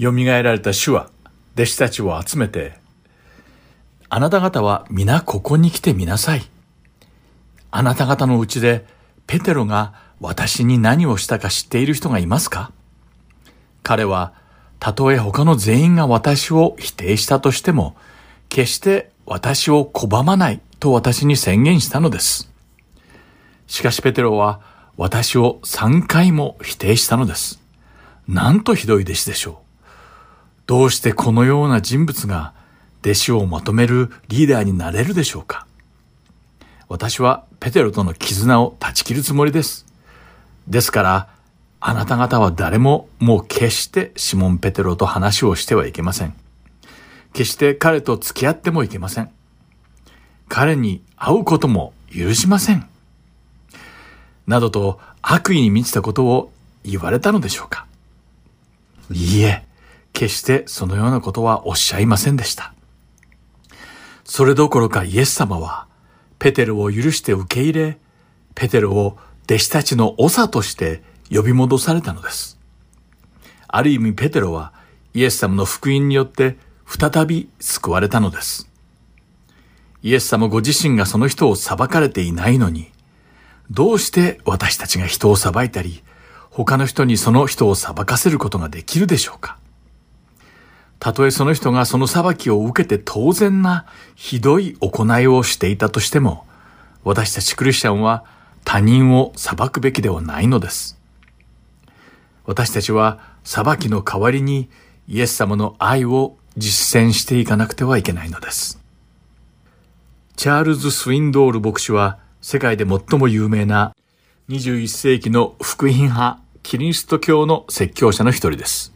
蘇られた主は弟子たちを集めて、あなた方は皆ここに来てみなさい。あなた方のうちでペテロが私に何をしたか知っている人がいますか？彼はたとえ他の全員が私を否定したとしても、決して私を拒まないと私に宣言したのです。しかしペテロは私を3回も否定したのです。なんとひどい弟子でしょう。どうしてこのような人物が弟子をまとめるリーダーになれるでしょうか私はペテロとの絆を断ち切るつもりです。ですから、あなた方は誰ももう決してシモン・ペテロと話をしてはいけません。決して彼と付き合ってもいけません。彼に会うことも許しません。などと悪意に満ちたことを言われたのでしょうかいいえ、決してそのようなことはおっしゃいませんでした。それどころかイエス様は、ペテロを許して受け入れ、ペテロを弟子たちの長として呼び戻されたのです。ある意味ペテロはイエス様の福音によって再び救われたのです。イエス様ご自身がその人を裁かれていないのに、どうして私たちが人を裁いたり、他の人にその人を裁かせることができるでしょうかたとえその人がその裁きを受けて当然なひどい行いをしていたとしても、私たちクリスチャンは他人を裁くべきではないのです。私たちは裁きの代わりにイエス様の愛を実践していかなくてはいけないのです。チャールズ・スウィンドール牧師は世界で最も有名な21世紀の福音派キリスト教の説教者の一人です。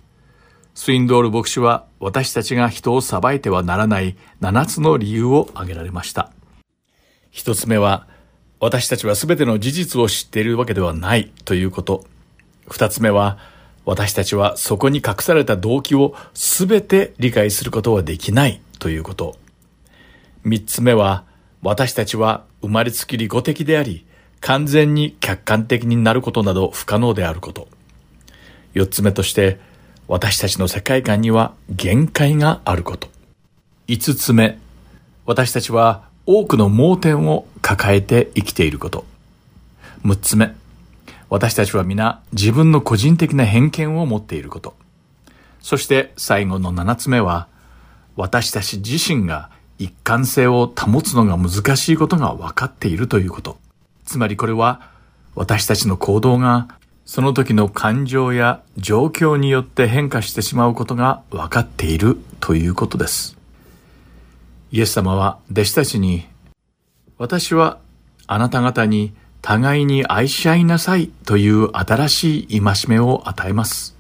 スウィンドール牧師は私たちが人を裁いてはならない7つの理由を挙げられました。一つ目は、私たちは全ての事実を知っているわけではないということ。二つ目は、私たちはそこに隠された動機を全て理解することはできないということ。三つ目は、私たちは生まれつき利己的であり、完全に客観的になることなど不可能であること。四つ目として、私たちの世界観には限界があること。五つ目、私たちは多くの盲点を抱えて生きていること。六つ目、私たちは皆自分の個人的な偏見を持っていること。そして最後の七つ目は、私たち自身が一貫性を保つのが難しいことが分かっているということ。つまりこれは私たちの行動がその時の感情や状況によって変化してしまうことが分かっているということです。イエス様は弟子たちに、私はあなた方に互いに愛し合いなさいという新しい戒めを与えます。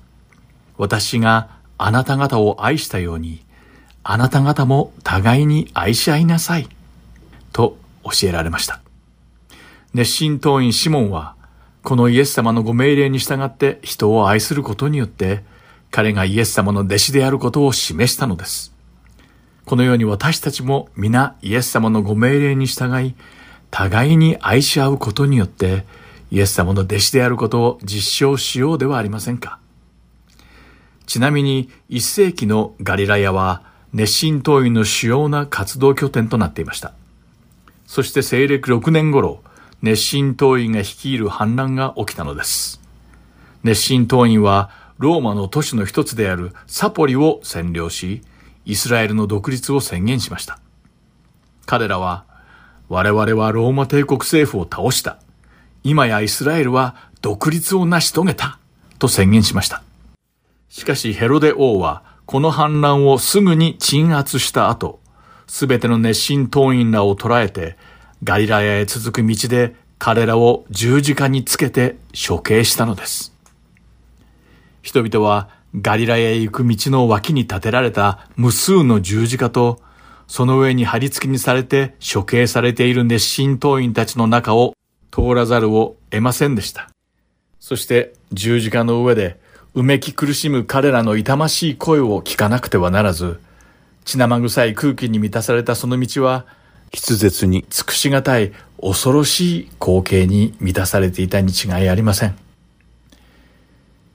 私があなた方を愛したように、あなた方も互いに愛し合いなさい。と教えられました。熱心党員シモンは、このイエス様のご命令に従って人を愛することによって、彼がイエス様の弟子であることを示したのです。このように私たちも皆イエス様のご命令に従い、互いに愛し合うことによって、イエス様の弟子であることを実証しようではありませんか？ちなみに、一世紀のガリラヤは、熱心党員の主要な活動拠点となっていました。そして西暦6年頃、熱心党員が率いる反乱が起きたのです。熱心党員はローマの都市の一つであるサポリを占領し、イスラエルの独立を宣言しました。彼らは、我々はローマ帝国政府を倒した。今やイスラエルは独立を成し遂げた。と宣言しました。しかしヘロデ王はこの反乱をすぐに鎮圧した後、すべての熱心党員らを捕らえて、ガリラヤへ続く道で彼らを十字架につけて処刑したのです。人々はガリラヤへ行く道の脇に建てられた無数の十字架と、その上に貼り付けにされて処刑されている熱心党員たちの中を通らざるを得ませんでした。そして十字架の上でうめき苦しむ彼らの痛ましい声を聞かなくてはならず、血生臭い空気に満たされたその道は、筆舌に尽くしがたい恐ろしい光景に満たされていたに違いありません。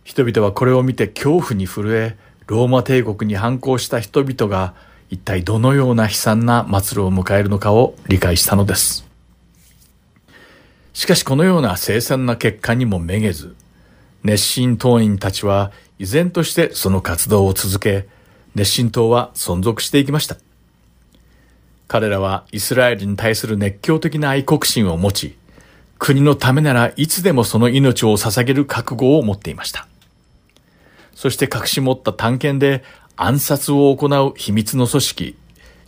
人々はこれを見て恐怖に震え、ローマ帝国に反抗した人々が一体どのような悲惨な末路を迎えるのかを理解したのです。しかしこのような凄惨な結果にもめげず、熱心党員たちは依然としてその活動を続け、熱心党は存続していきました。彼らはイスラエルに対する熱狂的な愛国心を持ち、国のためならいつでもその命を捧げる覚悟を持っていました。そして隠し持った探検で暗殺を行う秘密の組織、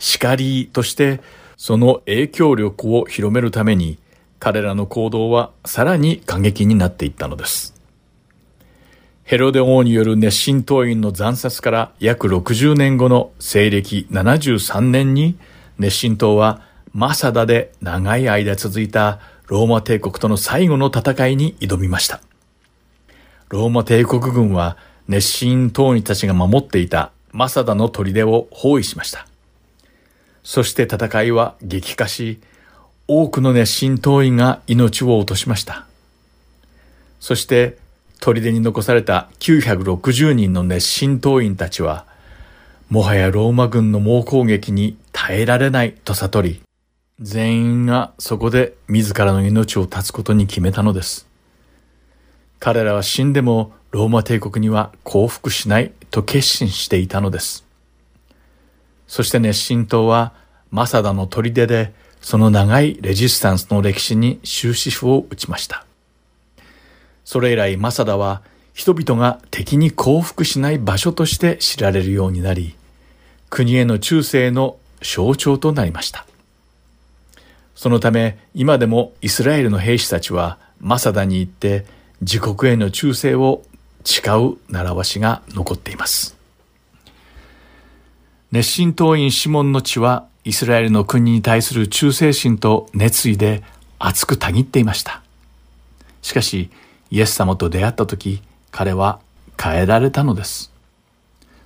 シカリーとしてその影響力を広めるために彼らの行動はさらに過激になっていったのです。ヘロデ王による熱心党員の惨殺から約60年後の西暦73年に熱心党はマサダで長い間続いたローマ帝国との最後の戦いに挑みました。ローマ帝国軍は熱心党員たちが守っていたマサダの砦を包囲しました。そして戦いは激化し、多くの熱心党員が命を落としました。そして砦に残された960人の熱心党員たちは、もはやローマ軍の猛攻撃に耐えられないと悟り、全員がそこで自らの命を絶つことに決めたのです。彼らは死んでもローマ帝国には降伏しないと決心していたのです。そして熱心党はマサダの砦でその長いレジスタンスの歴史に終止符を打ちました。それ以来マサダは人々が敵に降伏しない場所として知られるようになり、国への忠誠の象徴となりました。そのため今でもイスラエルの兵士たちはマサダに行って自国への忠誠を誓う習わしが残っています。熱心党員シモンの血はイスラエルの国に対する忠誠心と熱意で熱くたぎっていました。しかしイエス様と出会った時、彼は変えられたのです。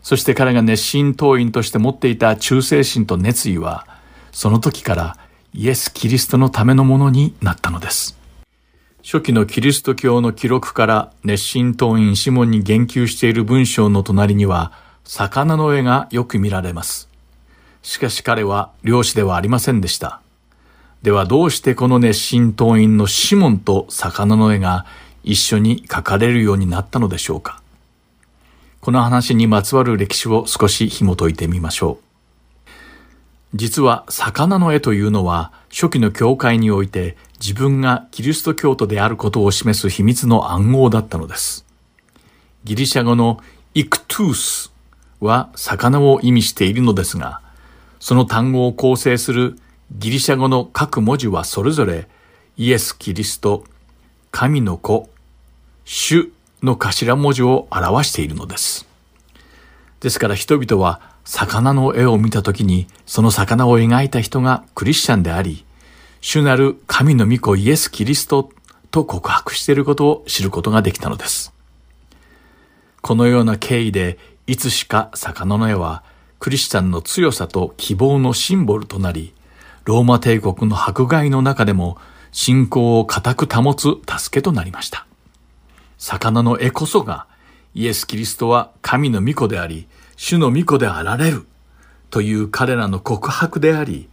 そして彼が熱心党員として持っていた忠誠心と熱意は、その時からイエス・キリストのためのものになったのです。初期のキリスト教の記録から熱心党員シモンに言及している文章の隣には、魚の絵がよく見られます。しかし彼は漁師ではありませんでした。ではどうしてこの熱心党員のシモンと魚の絵が一緒に描かれるようになったのでしょうかこの話にまつわる歴史を少し紐解いてみましょう。実は魚の絵というのは初期の教会において自分がキリスト教徒であることを示す秘密の暗号だったのです。ギリシャ語のイクトゥースは魚を意味しているのですが、その単語を構成するギリシャ語の各文字はそれぞれイエス・キリスト、神の子、主の頭文字を表しているのです。ですから人々は魚の絵を見たときに、その魚を描いた人がクリスチャンであり、主なる神の御子イエス・キリストと告白していることを知ることができたのです。このような経緯で、いつしか魚の絵は、クリスチャンの強さと希望のシンボルとなり、ローマ帝国の迫害の中でも信仰を固く保つ助けとなりました。魚の絵こそが、イエス・キリストは神の御子であり、主の御子であられるという彼らの告白であり、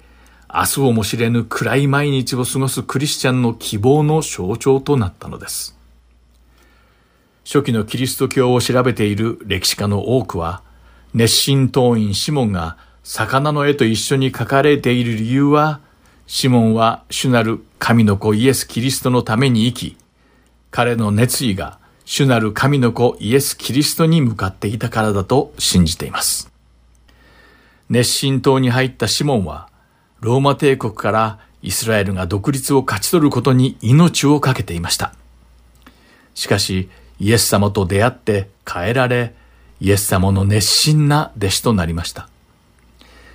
明日をも知れぬ暗い毎日を過ごすクリスチャンの希望の象徴となったのです。初期のキリスト教を調べている歴史家の多くは、熱心党員シモンが魚の絵と一緒に描かれている理由は、シモンは主なる神の子イエス・キリストのために生き、彼の熱意が主なる神の子イエス・キリストに向かっていたからだと信じています。熱心党に入ったシモンは、ローマ帝国からイスラエルが独立を勝ち取ることに命を懸けていました。しかし、イエス様と出会って変えられ、イエス様の熱心な弟子となりました。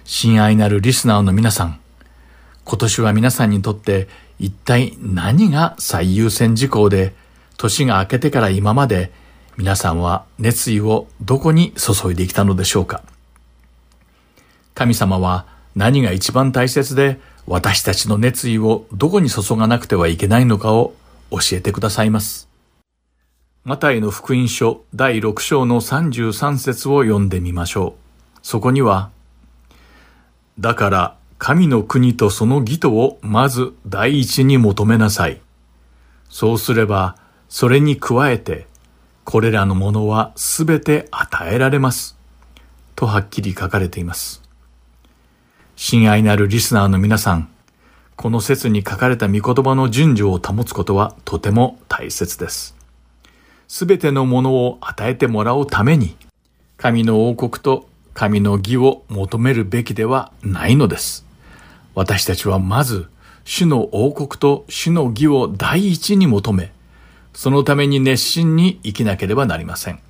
親愛なるリスナーの皆さん、今年は皆さんにとって一体何が最優先事項で年が明けてから今まで皆さんは熱意をどこに注いできたのでしょうか？神様は何が一番大切で私たちの熱意をどこに注がなくてはいけないのかを教えてくださいます。マタイの福音書第6章の33節を読んでみましょう。そこには、だから神の国とその義とをまず第一に求めなさい。そうすればそれに加えて、これらのものはすべて与えられます。とはっきり書かれています。親愛なるリスナーの皆さん、この説に書かれた御言葉の順序を保つことはとても大切です。すべてのものを与えてもらうために、神の王国と神の義を求めるべきではないのです。私たちはまず、主の王国と主の義を第一に求め、そのために熱心に生きなければなりません。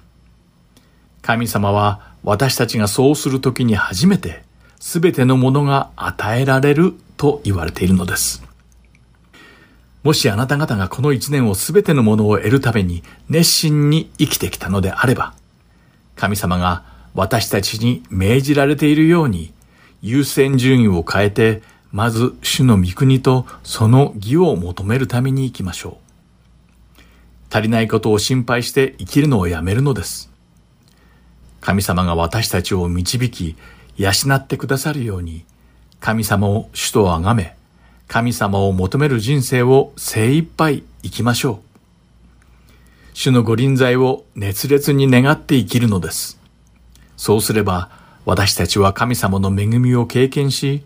神様は私たちがそうするときに初めてすべてのものが与えられると言われているのです。もしあなた方がこの一年をすべてのものを得るために熱心に生きてきたのであれば、神様が私たちに命じられているように優先順位を変えて、まず主の御国とその義を求めるために行きましょう。足りないことを心配して生きるのをやめるのです。神様が私たちを導き、養ってくださるように、神様を主と崇め、神様を求める人生を精一杯生きましょう。主のご臨在を熱烈に願って生きるのです。そうすれば、私たちは神様の恵みを経験し、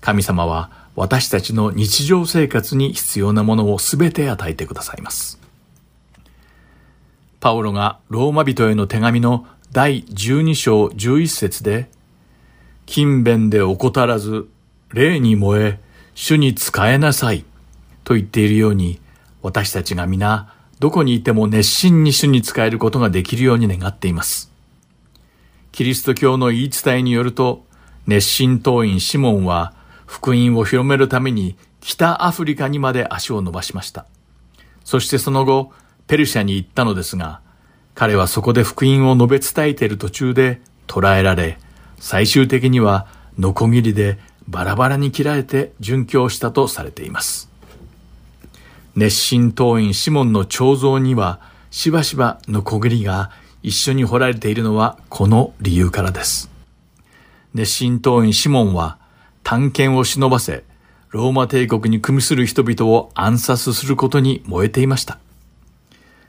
神様は私たちの日常生活に必要なものをすべて与えてくださいます。パウロがローマ人への手紙の第12章11節で、勤勉で怠らず、霊に燃え、主に仕えなさい、と言っているように、私たちが皆、どこにいても熱心に主に仕えることができるように願っています。キリスト教の言い伝えによると、熱心党員シモンは、福音を広めるために北アフリカにまで足を伸ばしました。そしてその後、ペルシャに行ったのですが、彼はそこで福音を述べ伝えている途中で捕らえられ、最終的にはノコギリでバラバラに切られて殉教したとされています。熱心党員シモンの彫像にはしばしばのこぐりが一緒に彫られているのはこの理由からです。熱心党員シモンは探検を忍ばせ、ローマ帝国に組みする人々を暗殺することに燃えていました。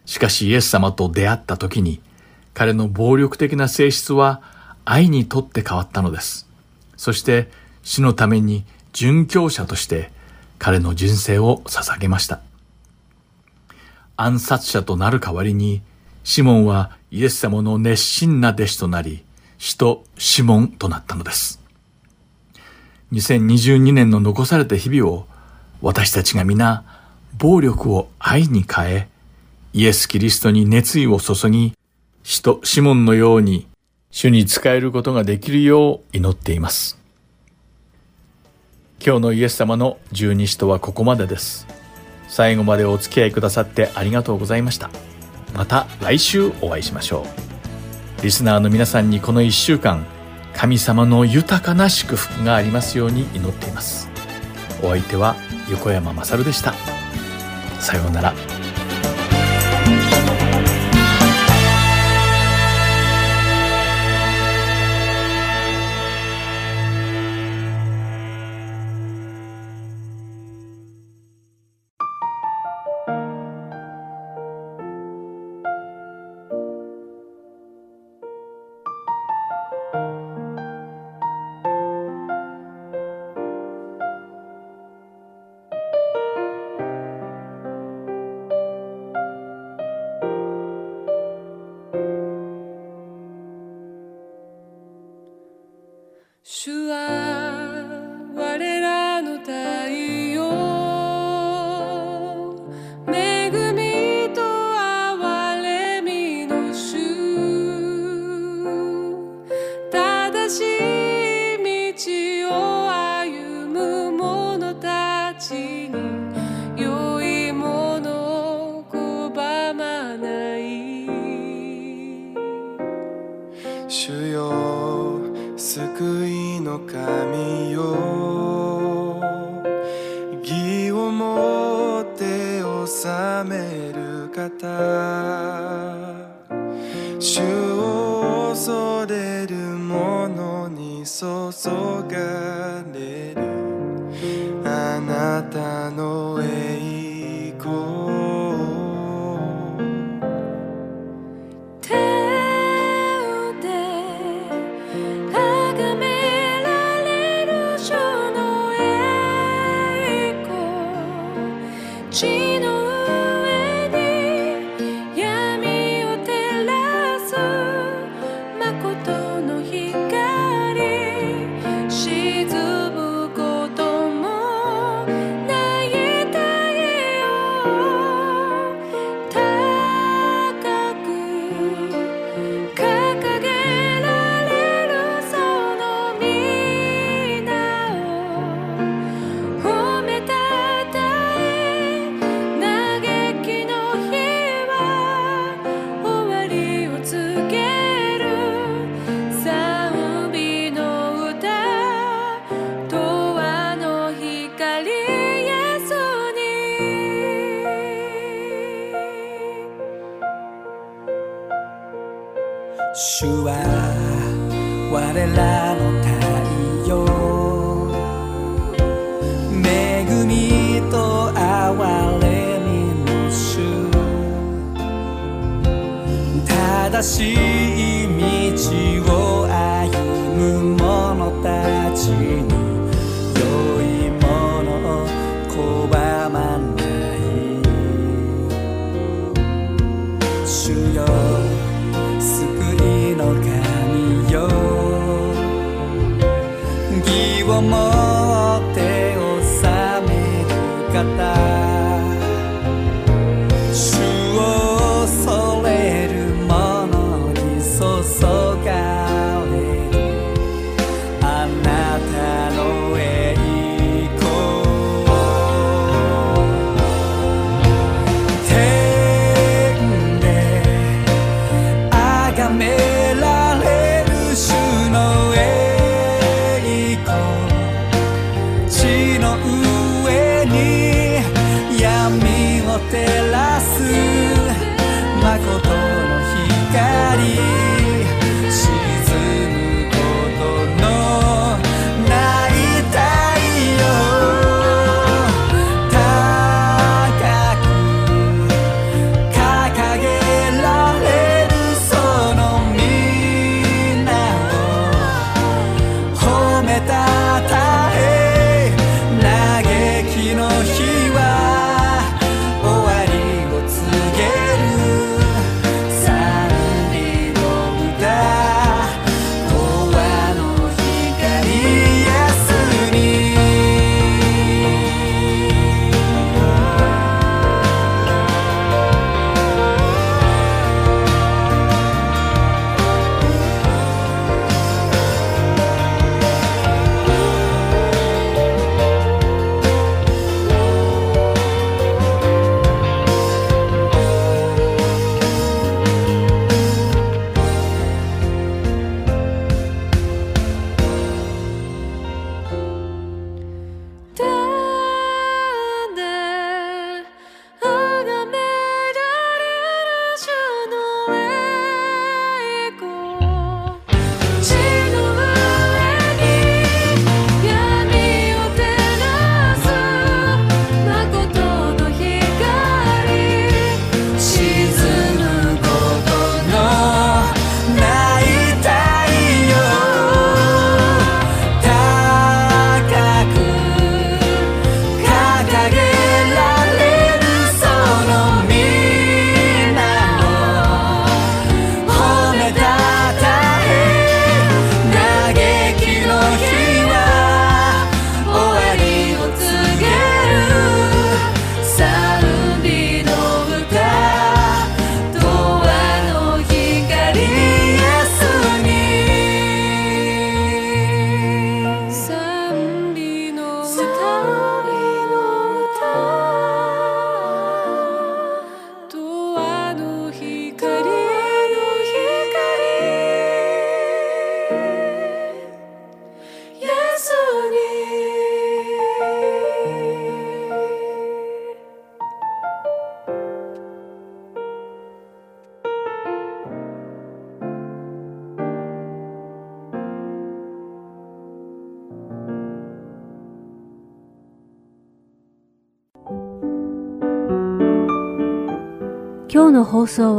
しかしイエス様と出会った時に、彼の暴力的な性質は愛にとって変わったのです。そして死のために殉教者として彼の人生を捧げました。暗殺者となる代わりに、シモンはイエス様の熱心な弟子となり、使徒シモンとなったのです。2022年の残された日々を私たちが皆暴力を愛に変え、イエス・キリストに熱意を注ぎ、使徒シモンのように主に仕えることができるよう祈っています。今日のイエス様の十二使徒はここまでです。最後までお付き合いくださってありがとうございました。また来週お会いしましょう。リスナーの皆さんにこの一週間、神様の豊かな祝福がありますように祈っています。お相手は横山まさるでした。さようなら。主は我らの太陽。恵みと哀れみの主。正しい道を歩む者たち。に